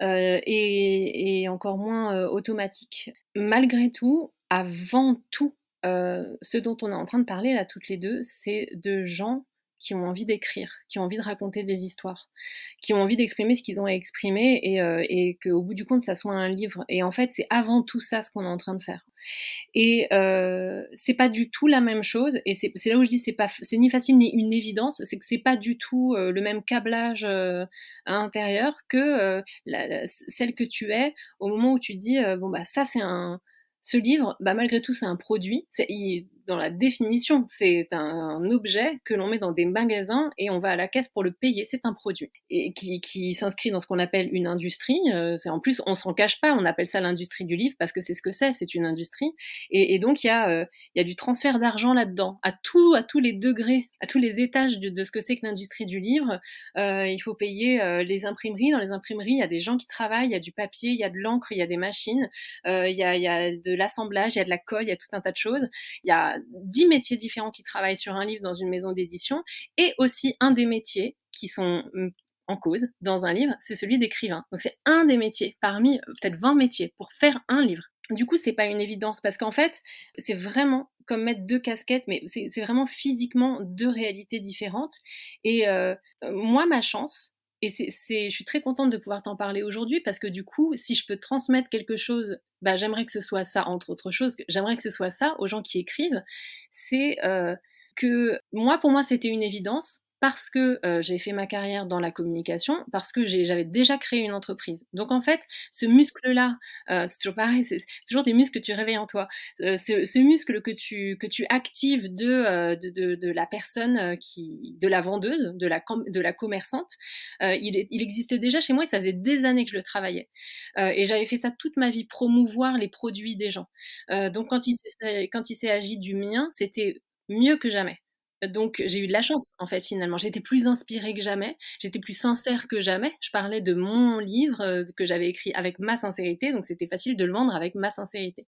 Euh, et, encore moins euh, automatique. Malgré tout, avant tout, ce dont on est en train de parler là toutes les deux, c'est de gens qui ont envie d'écrire, qui ont envie de raconter des histoires, qui ont envie d'exprimer ce qu'ils ont à exprimer et, euh, et qu'au bout du compte, ça soit un livre. Et en fait, c'est avant tout ça ce qu'on est en train de faire. Et euh, c'est pas du tout la même chose. Et c'est là où je dis c'est pas, c'est ni facile ni une évidence. C'est que c'est pas du tout euh, le même câblage euh, à l'intérieur que la, celle que tu es au moment où tu dis bon bah ça c'est un ce livre, bah malgré tout, c'est un produit. Dans la définition, c'est un, objet que l'on met dans des magasins et on va à la caisse pour le payer. C'est un produit et qui, s'inscrit dans ce qu'on appelle une industrie. Euh, en plus, on s'en cache pas, on appelle ça l'industrie du livre parce que c'est ce que c'est, c'est une industrie. Et, donc il y a, euh, du transfert d'argent là-dedans, à tous les degrés, à tous les étages de, ce que c'est que l'industrie du livre. Euh, il faut payer euh, les imprimeries. Dans les imprimeries, il y a des gens qui travaillent, il y a du papier, il y a de l'encre, il y a des machines, euh, il y a, y a de l'assemblage, il y a de la colle, il y a tout un tas de choses. Il y a dix métiers différents qui travaillent sur un livre dans une maison d'édition, et aussi un des métiers qui sont mm, en cause dans un livre, c'est celui d'écrivain. Donc c'est un des métiers parmi euh, peut-être 20 métiers pour faire un livre. Du coup, c'est pas une évidence parce qu'en fait, c'est vraiment comme mettre deux casquettes, mais c'est vraiment physiquement deux réalités différentes. Et euh, moi, ma chance, et c'est, je suis très contente de pouvoir t'en parler aujourd'hui parce que du coup, si je peux transmettre quelque chose, bah, j'aimerais que ce soit ça, entre autres choses, j'aimerais que ce soit ça aux gens qui écrivent, c'est euh, que moi, pour moi, c'était une évidence parce que euh, j'ai fait ma carrière dans la communication, parce que j'avais déjà créé une entreprise. Donc en fait, ce muscle-là, euh, c'est toujours pareil, c'est toujours des muscles que tu réveilles en toi. Euh, ce, muscle que tu, que tu actives de, de, de, la personne, qui, de la vendeuse, de la, de la commerçante, il, il, existait déjà chez moi et ça faisait des années que je le travaillais. et j'avais fait ça toute ma vie, promouvoir les produits des gens. donc quand il s'est agi du mien, c'était mieux que jamais. Donc j'ai eu de la chance en fait finalement. J'étais plus inspirée que jamais, j'étais plus sincère que jamais. Je parlais de mon livre euh, que j'avais écrit avec ma sincérité, donc c'était facile de le vendre avec ma sincérité.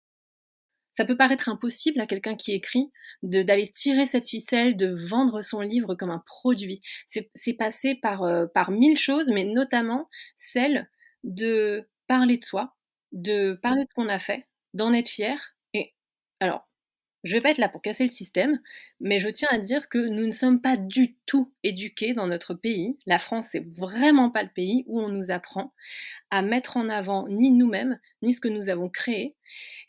Ça peut paraître impossible à quelqu'un qui écrit d'aller tirer cette ficelle, de vendre son livre comme un produit. C'est passé par, euh, par mille choses, mais notamment celle de parler de soi, de parler de ce qu'on a fait, d'en être fier. Et alors, je vais pas être là pour casser le système, mais je tiens à dire que nous ne sommes pas du tout éduqués dans notre pays. La France, c'est vraiment pas le pays où on nous apprend à mettre en avant ni nous-mêmes, ni ce que nous avons créé,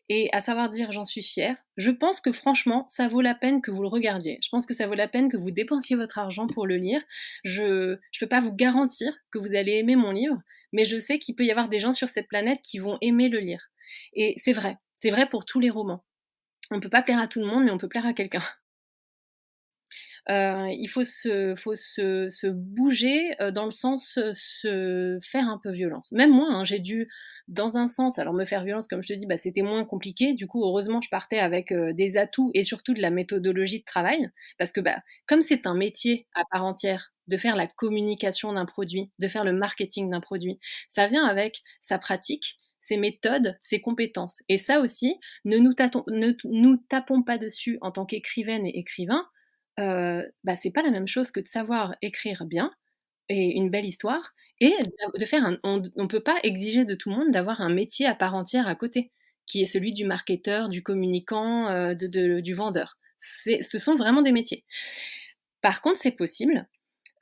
et à savoir dire j'en suis fière. Je pense que franchement, ça vaut la peine que vous le regardiez. Je pense que ça vaut la peine que vous dépensiez votre argent pour le lire. Je ne peux pas vous garantir que vous allez aimer mon livre, mais je sais qu'il peut y avoir des gens sur cette planète qui vont aimer le lire. Et c'est vrai, c'est vrai pour tous les romans. On ne peut pas plaire à tout le monde, mais on peut plaire à quelqu'un. Euh, il faut se, bouger euh, dans le sens se faire un peu violence. Même moi, hein, j'ai dû, dans un sens, alors me faire violence, comme je te dis, bah, c'était moins compliqué. Du coup, heureusement, je partais avec euh, des atouts et surtout de la méthodologie de travail, parce que bah, comme c'est un métier à part entière, de faire la communication d'un produit, de faire le marketing d'un produit, ça vient avec sa pratique, ses méthodes, ses compétences. Et ça aussi, ne nous, tapons pas dessus en tant qu'écrivaine et écrivain euh, bah, c'est pas la même chose que de savoir écrire bien et une belle histoire et de faire on ne peut pas exiger de tout le monde d'avoir un métier à part entière à côté qui est celui du marketeur, du communicant, euh, du vendeur. Ce sont vraiment des métiers. Par contre, c'est possible.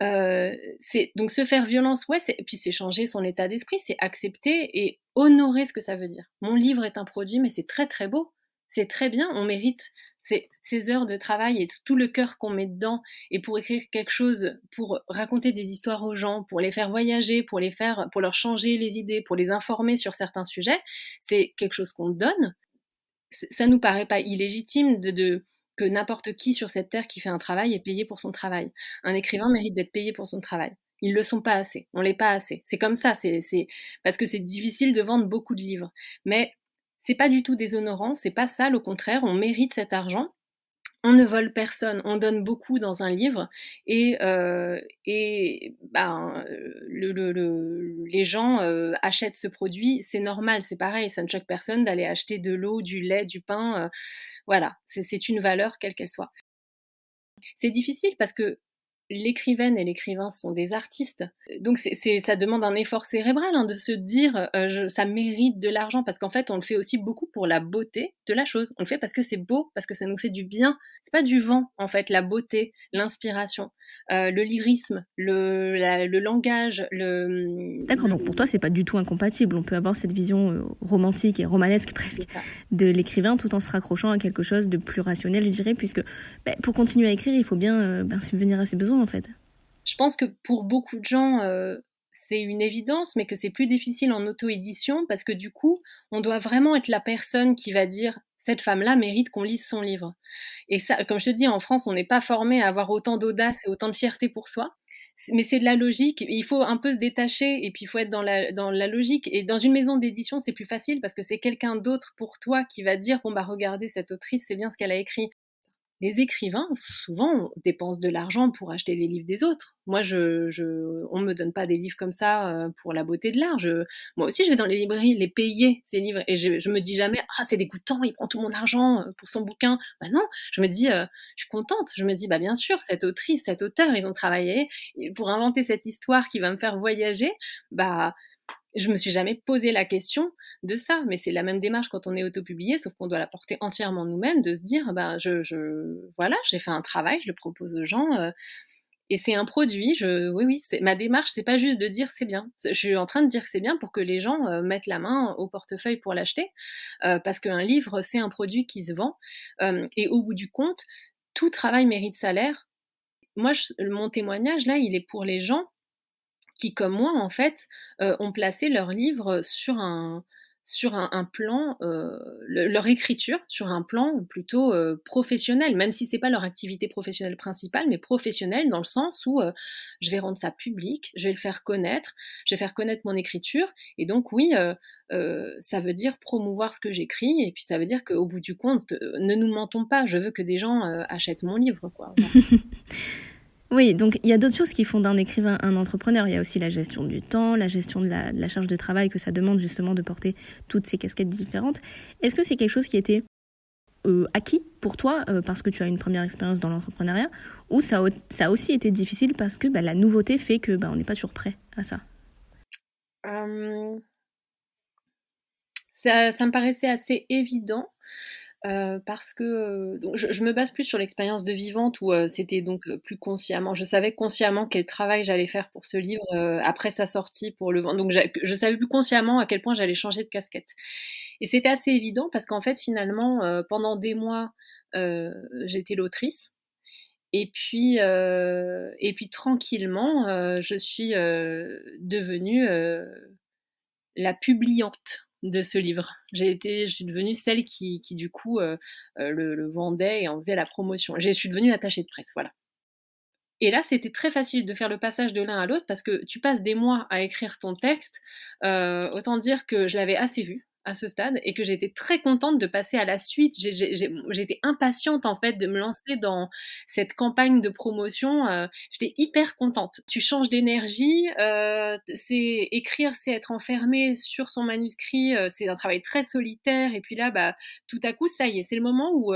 Euh, c'est donc se faire violence, ouais, et puis c'est changer son état d'esprit, c'est accepter et honorer ce que ça veut dire. Mon livre est un produit, mais c'est très très beau c'est très bien, on mérite ces, heures de travail et tout le cœur qu'on met dedans et pour écrire quelque chose, pour raconter des histoires aux gens, pour les faire voyager, pour les faire, pour leur changer les idées, pour les informer sur certains sujets, c'est quelque chose qu'on donne. Ça nous paraît pas illégitime de, n'importe qui sur cette terre qui fait un travail est payé pour son travail. Un écrivain mérite d'être payé pour son travail. Ils le sont pas assez. On l'est pas assez. C'est comme ça. C'est parce que c'est difficile de vendre beaucoup de livres. Mais c'est pas du tout déshonorant, c'est pas ça, au contraire, on mérite cet argent. On ne vole personne, on donne beaucoup dans un livre et, euh, et ben, le, les gens euh, achètent ce produit, c'est normal, c'est pareil, ça ne choque personne d'aller acheter de l'eau, du lait, du pain, euh, voilà, c'est une valeur quelle qu'elle soit. C'est difficile parce que l'écrivaine et l'écrivain sont des artistes. Donc c'est, ça demande un effort cérébral hein, de se dire euh, ça mérite de l'argent parce qu'en fait on le fait aussi beaucoup pour la beauté de la chose. On le fait parce que c'est beau, parce que ça nous fait du bien. C'est pas du vent en fait, la beauté, l'inspiration, euh, le lyrisme, le, le langage, le. D'accord, donc pour toi c'est pas du tout incompatible. On peut avoir cette vision euh, romantique et romanesque presque de l'écrivain tout en se raccrochant à quelque chose de plus rationnel, je dirais, puisque ben, pour continuer à écrire il faut bien ben, subvenir à ses besoins Je pense que pour beaucoup de gens, euh, c'est une évidence, mais que c'est plus difficile en auto-édition parce que du coup, on doit vraiment être la personne qui va dire cette femme-là mérite qu'on lise son livre. Et ça, comme je te dis, en France, on n'est pas formé à avoir autant d'audace et autant de fierté pour soi. Mais c'est de la logique. Il faut un peu se détacher et puis il faut être dans la, dans la logique. Et dans une maison d'édition, c'est plus facile parce que c'est quelqu'un d'autre pour toi qui va dire bon bah regardez cette autrice, c'est bien ce qu'elle a écrit les écrivains, souvent, dépensent de l'argent pour acheter les livres des autres. Moi, je, je, on ne me donne pas des livres comme ça euh, pour la beauté de l'art. moi aussi, je vais dans les librairies les payer, ces livres. Et je, je me dis jamais, ah, c'est dégoûtant, il prend tout mon argent euh, pour son bouquin. Bah non, je me dis, euh, je suis contente. Je me dis, bah bien sûr, cette autrice, cet auteur, ils ont travaillé pour inventer cette histoire qui va me faire voyager. Bah, je me suis jamais posé la question de ça, mais c'est la même démarche quand on est autopublié, sauf qu'on doit la porter entièrement nous-mêmes, de se dire, ben, je, voilà, j'ai fait un travail, je le propose aux gens, euh, et c'est un produit. Je, oui, oui, ma démarche, c'est pas juste de dire c'est bien. Je suis en train de dire c'est bien pour que les gens euh, mettent la main au portefeuille pour l'acheter, euh, parce qu'un livre, c'est un produit qui se vend, et au bout du compte, tout travail mérite salaire. Moi, mon témoignage là, il est pour les gens qui, comme moi, en fait, euh, ont placé leur livre sur un, sur un, plan, euh, leur écriture sur un plan plutôt euh, professionnel, même si c'est pas leur activité professionnelle principale, mais professionnelle dans le sens où je vais rendre ça public, je vais le faire connaître, je vais faire connaître mon écriture, et donc oui, ça veut dire promouvoir ce que j'écris, et puis ça veut dire qu'au bout du compte, ne nous mentons pas, je veux que des gens achètent mon livre, quoi. Oui, donc il y a d'autres choses qui font d'un écrivain un entrepreneur. Il y a aussi la gestion du temps, la gestion de la, charge de travail que ça demande justement de porter toutes ces casquettes différentes. Est-ce que c'est quelque chose qui était euh, acquis pour toi euh, parce que tu as une première expérience dans l'entrepreneuriat ou ça, a aussi été difficile parce que bah, la nouveauté fait que bah, on n'est pas toujours prêt à ça? Ça, ça me paraissait assez évident. Euh, parce que euh, donc je, me base plus sur l'expérience de vivante où euh, c'était donc plus consciemment. Je savais consciemment quel travail j'allais faire pour ce livre après sa sortie pour le vendre. Donc je savais plus consciemment à quel point j'allais changer de casquette. Et c'était assez évident parce qu'en fait finalement pendant des mois j'étais l'autrice. Et puis, et puis tranquillement, je suis devenue la publiante de ce livre. J'ai été, je suis devenue celle qui, qui du coup euh, euh, le, vendait et en faisait la promotion. Je suis devenue attachée de presse, voilà. Et là, c'était très facile de faire le passage de l'un à l'autre parce que tu passes des mois à écrire ton texte. Euh, autant dire que je l'avais assez vu à ce stade et que j'étais très contente de passer à la suite. J'étais impatiente en fait de me lancer dans cette campagne de promotion. Euh, j'étais hyper contente. Tu changes d'énergie. Euh, c'est écrire, c'est être enfermé sur son manuscrit. Euh, c'est un travail très solitaire. Et puis là, bah, tout à coup, ça y est, c'est le moment où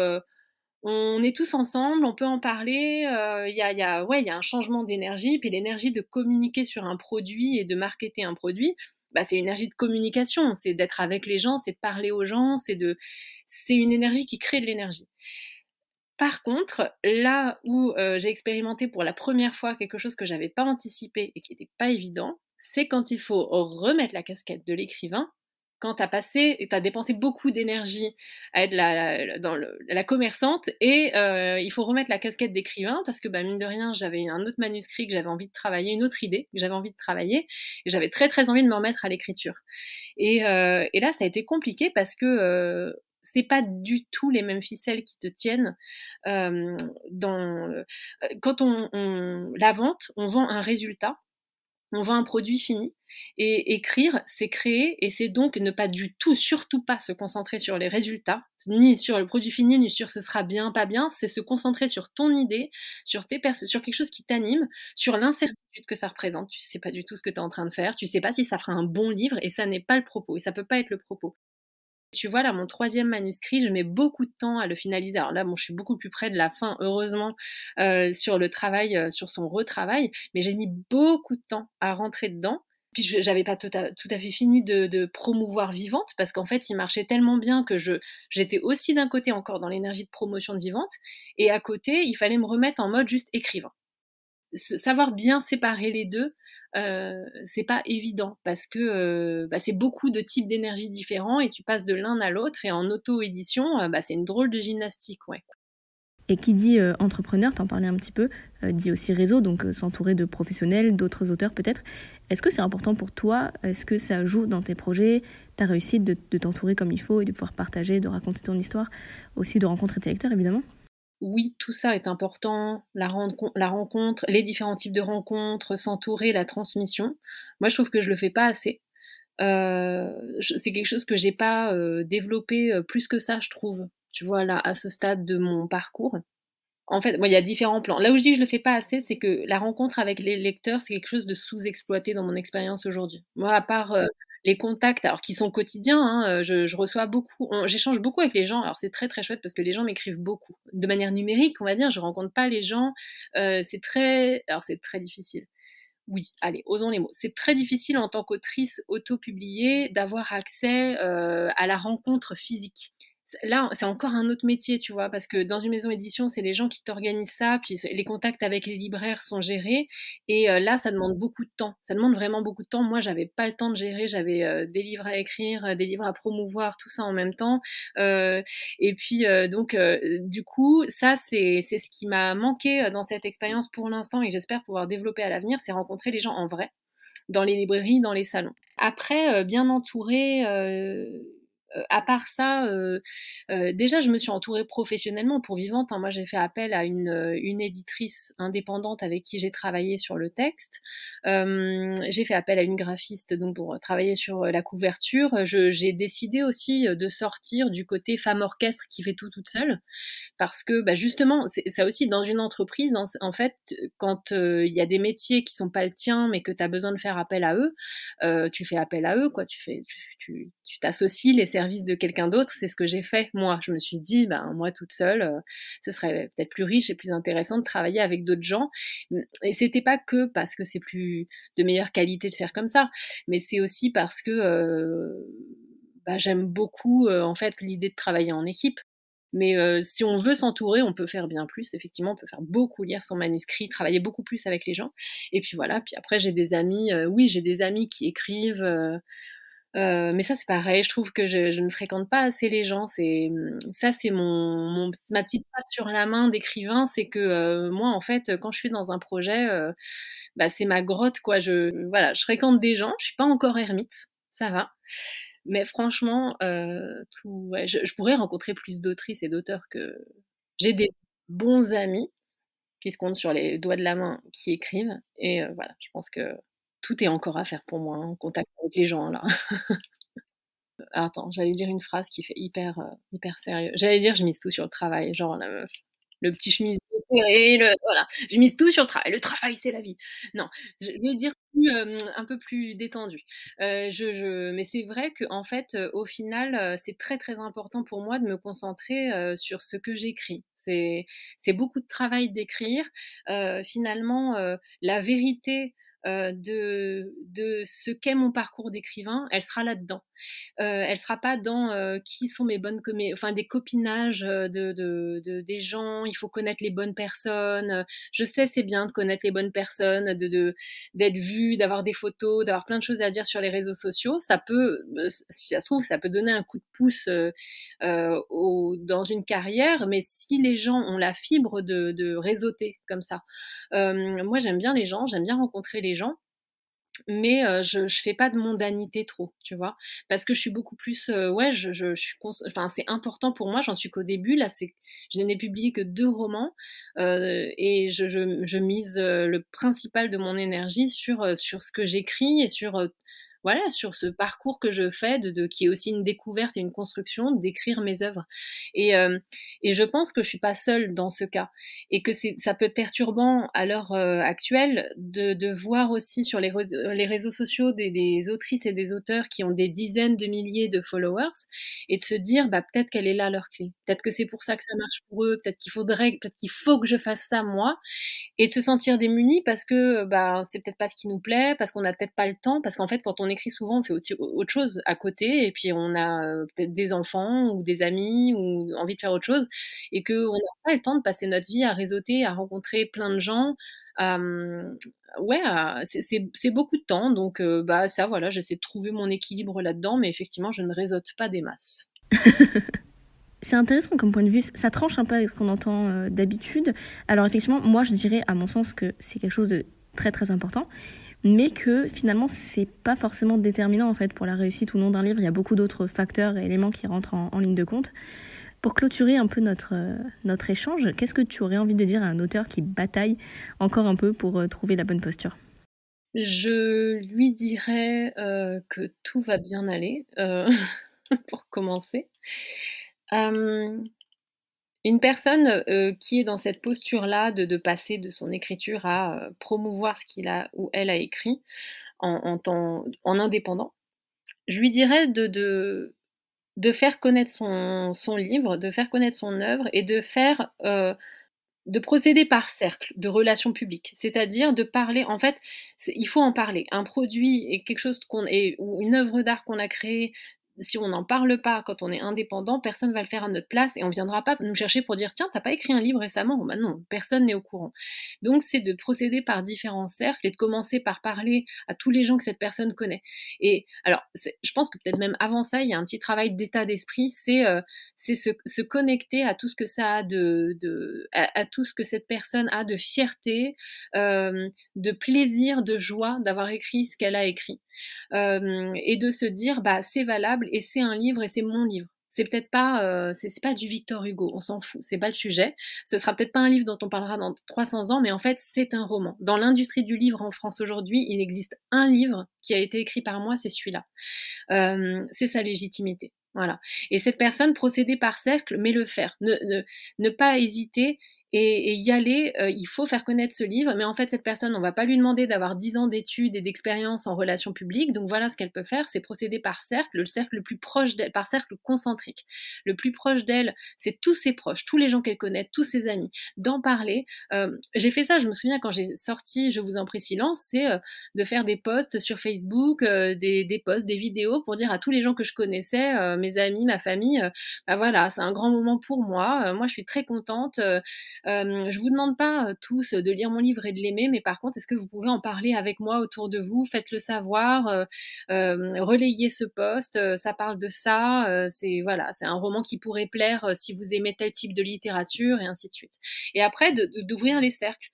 on est tous ensemble, on peut en parler. Il y, a, y, ouais, y a un changement d'énergie, puis l'énergie de communiquer sur un produit et de marketer un produit bah, c'est une énergie de communication, c'est d'être avec les gens, c'est de parler aux gens, c'est de, c'est une énergie qui crée de l'énergie. Par contre, là où euh, j'ai expérimenté pour la première fois quelque chose que j'avais pas anticipé et qui n'était pas évident, c'est quand il faut remettre la casquette de l'écrivain quand tu as passé et tu as dépensé beaucoup d'énergie à être la, dans la commerçante et euh, il faut remettre la casquette d'écrivain parce que bah, mine de rien j'avais un autre manuscrit que j'avais envie de travailler, une autre idée que j'avais envie de travailler et j'avais très très envie de me remettre à l'écriture. Et, euh, et, là ça a été compliqué parce que euh, c'est pas du tout les mêmes ficelles qui te tiennent. Euh, dans, quand on, on, la vente, on vend un résultat on vend un produit fini. Et écrire, c'est créer, et c'est donc ne pas du tout, surtout pas se concentrer sur les résultats, ni sur le produit fini, ni sur ce sera bien, pas bien, c'est se concentrer sur ton idée, sur, tes sur quelque chose qui t'anime, sur l'incertitude que ça représente. Tu sais pas du tout ce que tu es en train de faire, tu sais pas si ça fera un bon livre, et ça n'est pas le propos, et ça peut pas être le propos. Tu vois, là, mon troisième manuscrit, je mets beaucoup de temps à le finaliser. Alors là, bon, je suis beaucoup plus près de la fin, heureusement, euh, sur le travail, euh, sur son retravail, mais j'ai mis beaucoup de temps à rentrer dedans. Puis j'avais pas tout à, fait fini de, promouvoir Vivante parce qu'en fait, il marchait tellement bien que je j'étais aussi d'un côté encore dans l'énergie de promotion de Vivante et à côté, il fallait me remettre en mode juste écrivain savoir bien séparer les deux, euh, c'est pas évident parce que euh, bah, c'est beaucoup de types d'énergie différents et tu passes de l'un à l'autre et en auto-édition, euh, bah, c'est une drôle de gymnastique, ouais. Et qui dit entrepreneur, t'en parlais un petit peu, dit aussi réseau, donc s'entourer de professionnels, d'autres auteurs peut-être. Est-ce que c'est important pour toi? Est-ce que ça joue dans tes projets, ta réussite de, de t'entourer comme il faut et de pouvoir partager, de raconter ton histoire, aussi de rencontrer tes lecteurs évidemment? Oui, tout ça est important, la, rencontre, les différents types de rencontres, s'entourer, la transmission. Moi, je trouve que je le fais pas assez. Euh, c'est quelque chose que j'ai pas euh, développé euh, plus que ça, je trouve. Tu vois, là, à ce stade de mon parcours. En fait, il y a différents plans. Là où je dis que je le fais pas assez, c'est que la rencontre avec les lecteurs, c'est quelque chose de sous-exploité dans mon expérience aujourd'hui. Moi, à part les contacts, alors qui sont quotidiens, hein, euh, je, reçois beaucoup, j'échange beaucoup avec les gens. Alors c'est très très chouette parce que les gens m'écrivent beaucoup, de manière numérique, on va dire. Je rencontre pas les gens, euh, c'est très, alors c'est très difficile. Oui, allez, osons les mots. C'est très difficile en tant qu'autrice auto-publiée d'avoir accès euh, à la rencontre physique là, c'est encore un autre métier, tu vois, parce que dans une maison édition, c'est les gens qui t'organisent ça, puis les contacts avec les libraires sont gérés, et euh, là, ça demande beaucoup de temps. Ça demande vraiment beaucoup de temps. Moi, j'avais pas le temps de gérer, j'avais euh, des livres à écrire, euh, des livres à promouvoir, tout ça en même temps. et puis, donc, du coup, ça, c'est ce qui m'a manqué dans cette expérience pour l'instant, et j'espère pouvoir développer à l'avenir, c'est rencontrer les gens en vrai dans les librairies, dans les salons. Après, bien entouré, euh, à part ça, euh, euh, déjà, je me suis entourée professionnellement pour Vivante. Hein. Moi, j'ai fait appel à une, une, éditrice indépendante avec qui j'ai travaillé sur le texte. j'ai fait appel à une graphiste donc pour travailler sur la couverture. J'ai décidé aussi de sortir du côté femme orchestre qui fait tout toute seule, parce que bah, justement, ça aussi dans une entreprise, en, fait, quand il y a des métiers qui sont pas le tien, mais que tu as besoin de faire appel à eux, tu fais appel à eux, quoi. Tu fais, tu t'associes les services de quelqu'un d'autre, c'est ce que j'ai fait moi. Je me suis dit, ben moi toute seule, euh, ce serait peut-être plus riche et plus intéressant de travailler avec d'autres gens. Et c'était pas que parce que c'est plus de meilleure qualité de faire comme ça, mais c'est aussi parce que euh, bah, j'aime beaucoup euh, en fait l'idée de travailler en équipe. Mais si on veut s'entourer, on peut faire bien plus. Effectivement, on peut faire beaucoup lire son manuscrit, travailler beaucoup plus avec les gens. Et puis voilà. Puis après, j'ai des amis. oui, j'ai des amis qui écrivent. Mais ça, c'est pareil. Je trouve que je, ne fréquente pas assez les gens. C'est ça, c'est mon, ma petite patte sur la main d'écrivain. C'est que euh, moi, en fait, quand je suis dans un projet, euh, bah, c'est ma grotte, quoi. Je voilà, je fréquente des gens. Je suis pas encore ermite. ça va. Mais franchement, je, pourrais rencontrer plus d'autrices et d'auteurs que j'ai des bons amis qui se comptent sur les doigts de la main qui écrivent. Et voilà, je pense que tout est encore à faire pour moi hein, en contact avec les gens là. Attends, j'allais dire une phrase qui fait hyper, hyper sérieux. J'allais dire je mise tout sur le travail, genre la meuf le petit chemise serré, le, voilà. Je mise tout sur le travail. Le travail, c'est la vie. Non, je vais dire un peu plus détendu. Euh, je, mais c'est vrai que en fait, au final, c'est très très important pour moi de me concentrer sur ce que j'écris. C'est beaucoup de travail d'écrire. finalement, la vérité de, de ce qu'est mon parcours d'écrivain, elle sera là-dedans. Euh, elle sera pas dans euh, qui sont mes bonnes enfin des copinages euh, de, de, des gens. Il faut connaître les bonnes personnes. Je sais c'est bien de connaître les bonnes personnes, de d'être vu, d'avoir des photos, d'avoir plein de choses à dire sur les réseaux sociaux. Ça peut, si ça se trouve, ça peut donner un coup de pouce dans une carrière. Mais si les gens ont la fibre de réseauter comme ça, moi j'aime bien les gens, j'aime bien rencontrer les gens mais je je fais pas de mondanité trop, tu vois, parce que je suis beaucoup plus ouais, je, je, suis enfin c'est important pour moi, j'en suis qu'au début là, c'est je n'ai publié que deux romans et je, je, je mise le principal de mon énergie sur sur ce que j'écris et sur voilà, sur ce parcours que je fais, de, qui est aussi une découverte et une construction, d'écrire mes œuvres. Et, euh, et je pense que je suis pas seule dans ce cas, et que ça peut être perturbant à l'heure euh, actuelle de, de, voir aussi sur les, les réseaux sociaux des, autrices et des auteurs qui ont des dizaines de milliers de followers, et de se dire, bah, peut-être qu'elle est là leur clé, peut-être que c'est pour ça que ça marche pour eux, peut-être qu'il faudrait, peut-être qu'il faut que je fasse ça moi, et de se sentir démuni parce que bah, c'est peut-être pas ce qui nous plaît, parce qu'on n'a peut-être pas le temps, parce qu'en fait, quand on est écrit souvent, on fait autre chose à côté, et puis on a euh, peut-être des enfants ou des amis ou envie de faire autre chose, et qu'on n'a pas le temps de passer notre vie à réseauter, à rencontrer plein de gens. ouais, c'est beaucoup de temps, donc euh, bah ça, voilà, j'essaie de trouver mon équilibre là-dedans, mais effectivement, je ne réseaute pas des masses. C'est intéressant comme point de vue, ça tranche un peu avec ce qu'on entend euh, d'habitude. Alors effectivement, moi je dirais à mon sens que c'est quelque chose de très très important mais que finalement c'est pas forcément déterminant en fait pour la réussite ou non d'un livre. Il y a beaucoup d'autres facteurs et éléments qui rentrent en, ligne de compte. Pour clôturer un peu notre, euh, notre échange, qu'est-ce que tu aurais envie de dire à un auteur qui bataille encore un peu pour euh, trouver la bonne posture? Je lui dirais euh, que tout va bien aller, pour commencer. Une personne qui est dans cette posture-là de, passer de son écriture à promouvoir ce qu'il a ou elle a écrit en, en, indépendant, je lui dirais de, faire connaître son, livre, de faire connaître son œuvre et de faire de procéder par cercle de relations publiques, c'est-à-dire de parler. En fait, il faut en parler. Un produit est quelque chose qu'on ou une œuvre d'art qu'on a créée si on n'en parle pas quand on est indépendant, personne va le faire à notre place et on viendra pas nous chercher pour dire tiens, t'as pas écrit un livre récemment? Bah non, personne n'est au courant. Donc c'est de procéder par différents cercles et de commencer par parler à tous les gens que cette personne connaît. Et alors, je pense que peut-être même avant ça, il y a un petit travail d'état d'esprit, c'est euh, se, se, connecter à tout ce que ça a de, de à, tout ce que cette personne a de fierté, euh, de plaisir, de joie d'avoir écrit ce qu'elle a écrit. Euh, et de se dire bah c'est valable et c'est un livre et c'est mon livre. C'est peut-être pas, euh, c'est pas du Victor Hugo, on s'en fout, c'est pas le sujet. Ce sera peut-être pas un livre dont on parlera dans 300 ans, mais en fait c'est un roman. Dans l'industrie du livre en France aujourd'hui, il existe un livre qui a été écrit par moi, c'est celui-là. Euh, c'est sa légitimité. Voilà. Et cette personne, procéder par cercle, mais le faire. Ne, ne, ne pas hésiter et, y aller, euh, il faut faire connaître ce livre, mais en fait, cette personne, on va pas lui demander d'avoir 10 ans d'études et d'expérience en relations publiques, donc voilà ce qu'elle peut faire, c'est procéder par cercle, le cercle le plus proche d'elle, par cercle concentrique. Le plus proche d'elle, c'est tous ses proches, tous les gens qu'elle connaît, tous ses amis, d'en parler. Euh, j'ai fait ça, je me souviens quand j'ai sorti Je vous en prie silence, c'est euh, de faire des posts sur Facebook, des, des posts, des vidéos pour dire à tous les gens que je connaissais, mes amis, ma famille, bah voilà, c'est un grand moment pour moi, moi je suis très contente. Euh, je vous demande pas tous de lire mon livre et de l'aimer, mais par contre, est-ce que vous pouvez en parler avec moi autour de vous? Faites-le savoir, relayez ce poste. ça parle de ça. c'est voilà, c'est un roman qui pourrait plaire si vous aimez tel type de littérature et ainsi de suite. Et après, d'ouvrir les cercles,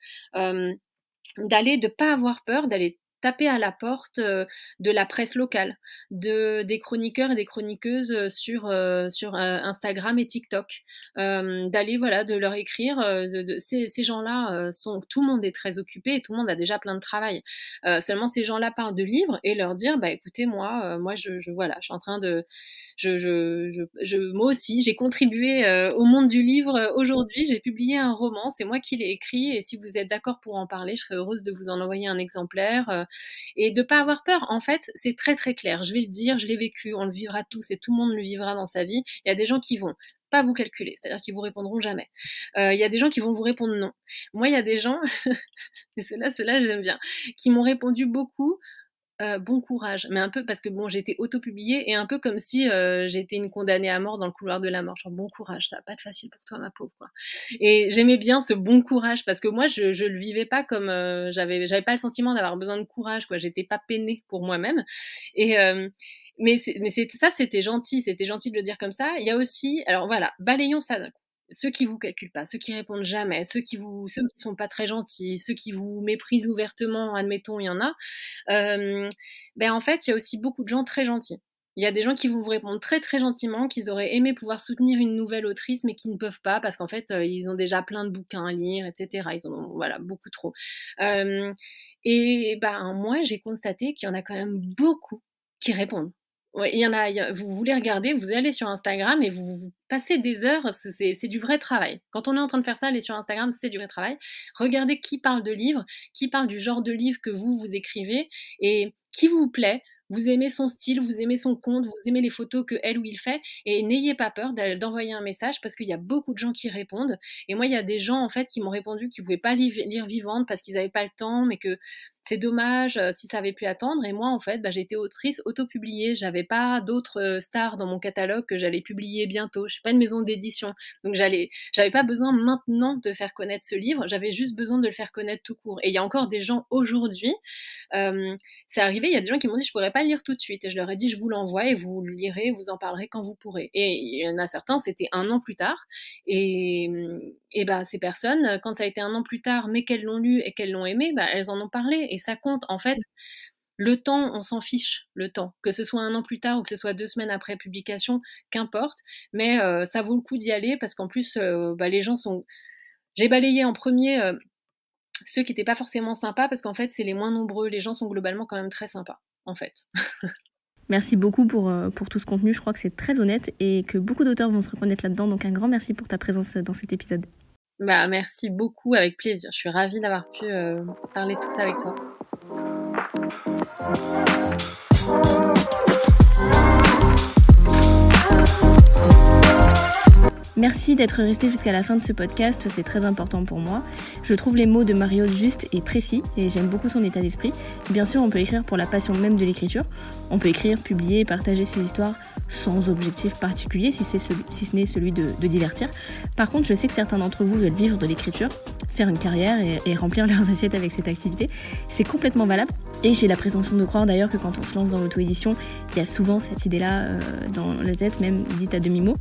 d'aller, de pas avoir peur, d'aller taper à la porte de la presse locale, de, des chroniqueurs et des chroniqueuses sur, sur Instagram et TikTok, d'aller voilà, de leur écrire. De, ces, ces gens-là sont, tout le monde est très occupé et tout le monde a déjà plein de travail. seulement ces gens-là parlent de livres et leur dire, bah écoutez, moi, moi je, je, voilà, je suis en train de, je, je, je moi aussi, j'ai contribué au monde du livre aujourd'hui. J'ai publié un roman, c'est moi qui l'ai écrit et si vous êtes d'accord pour en parler, je serais heureuse de vous en envoyer un exemplaire et de pas avoir peur. En fait, c'est très très clair. Je vais le dire, je l'ai vécu, on le vivra tous et tout le monde le vivra dans sa vie. Il y a des gens qui vont pas vous calculer, c'est-à-dire qu'ils vous répondront jamais. Il y a des gens qui vont vous répondre non. Moi, il y a des gens, et ceux-là, ceux-là, j'aime bien, qui m'ont répondu beaucoup euh, bon courage, mais un peu parce que bon, été auto-publiée et un peu comme si euh, j'étais une condamnée à mort dans le couloir de la mort. Bon courage, ça va pas être facile pour toi, ma pauvre. Et j'aimais bien ce bon courage parce que moi, je, je le vivais pas comme euh, j'avais, j'avais pas le sentiment d'avoir besoin de courage, quoi. J'étais pas peinée pour moi-même. Mais, mais ça, c'était gentil, c'était gentil de le dire comme ça. Il y a aussi, alors voilà, balayons ça d'un coup ceux qui vous calculent pas, ceux qui répondent jamais, ceux qui vous, ceux qui sont pas très gentils, ceux qui vous méprisent ouvertement, admettons, il y en a. Ben en fait, il y a aussi beaucoup de gens très gentils. Il y a des gens qui vont vous répondre très très gentiment, qu'ils auraient aimé pouvoir soutenir une nouvelle autrice, mais qui ne peuvent pas parce qu'en fait, ils ont déjà plein de bouquins à lire, etc. Ils en ont voilà beaucoup trop. Et ben moi, j'ai constaté qu'il y en a quand même beaucoup qui répondent. Il y en a, vous voulez regarder, vous allez sur Instagram et vous, vous passez des heures, c'est du vrai travail. Quand on est en train de faire ça, aller sur Instagram, c'est du vrai travail. Regardez qui parle de livres, qui parle du genre de livre que vous, vous écrivez et qui vous plaît, vous aimez son style, vous aimez son compte, vous aimez les photos que elle ou il fait, et n'ayez pas peur d'envoyer un message parce qu'il y a beaucoup de gens qui répondent. Et moi, il y a des gens en fait qui m'ont répondu qu'ils ne pouvaient pas lire, lire vivante parce qu'ils n'avaient pas le temps, mais que c'est dommage euh, si ça avait pu attendre. Et moi, en fait, bah, j'étais autrice auto-publiée. J'avais pas d'autres euh, stars dans mon catalogue que j'allais publier bientôt. Je suis pas une maison d'édition, donc j'allais, j'avais pas besoin maintenant de faire connaître ce livre. J'avais juste besoin de le faire connaître tout court. Et il y a encore des gens aujourd'hui. Euh, c'est arrivé. Il y a des gens qui m'ont dit je pourrais pas le lire tout de suite. Et je leur ai dit je vous l'envoie et vous le lirez, vous en parlerez quand vous pourrez. Et il y en a certains, c'était un an plus tard. Et et bah ces personnes, quand ça a été un an plus tard, mais qu'elles l'ont lu et qu'elles l'ont aimé, bah, elles en ont parlé et ça compte. En fait, le temps, on s'en fiche, le temps. Que ce soit un an plus tard ou que ce soit deux semaines après publication, qu'importe. Mais euh, ça vaut le coup d'y aller parce qu'en plus, euh, bah, les gens sont. J'ai balayé en premier euh, ceux qui n'étaient pas forcément sympas parce qu'en fait, c'est les moins nombreux. Les gens sont globalement quand même très sympas, en fait. Merci beaucoup pour, pour tout ce contenu. Je crois que c'est très honnête et que beaucoup d'auteurs vont se reconnaître là-dedans. Donc un grand merci pour ta présence dans cet épisode. Bah, merci beaucoup, avec plaisir. Je suis ravie d'avoir pu euh, parler de tout ça avec toi. Merci d'être resté jusqu'à la fin de ce podcast, c'est très important pour moi. Je trouve les mots de Mario justes et précis et j'aime beaucoup son état d'esprit. Bien sûr, on peut écrire pour la passion même de l'écriture. On peut écrire, publier, partager ses histoires sans objectif particulier si, ce n'est celui de, divertir. Par contre, je sais que certains d'entre vous veulent vivre de l'écriture, faire une carrière et, remplir leurs assiettes avec cette activité. C'est complètement valable. Et j'ai la prétention de croire d'ailleurs que quand on se lance dans l'auto-édition, il y a souvent cette idée-là euh, dans la tête, même dite à demi-mot.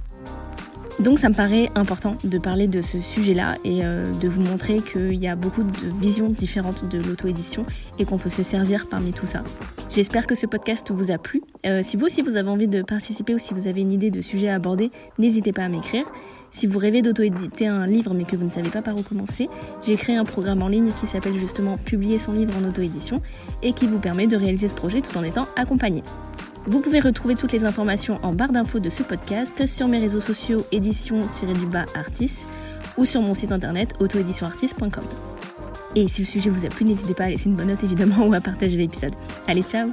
Donc ça me paraît important de parler de ce sujet-là et euh, de vous montrer qu'il y a beaucoup de visions différentes de l'auto-édition et qu'on peut se servir parmi tout ça. J'espère que ce podcast vous a plu. Euh, si vous aussi vous avez envie de participer ou si vous avez une idée de sujet à aborder, n'hésitez pas à m'écrire. Si vous rêvez d'auto-éditer un livre mais que vous ne savez pas par où commencer, j'ai créé un programme en ligne qui s'appelle justement Publier son livre en auto-édition et qui vous permet de réaliser ce projet tout en étant accompagné. Vous pouvez retrouver toutes les informations en barre d'infos de ce podcast sur mes réseaux sociaux édition-du-bas artis ou sur mon site internet autoéditionartiste.com. Et si le sujet vous a plu, n'hésitez pas à laisser une bonne note évidemment ou à partager l'épisode. Allez, ciao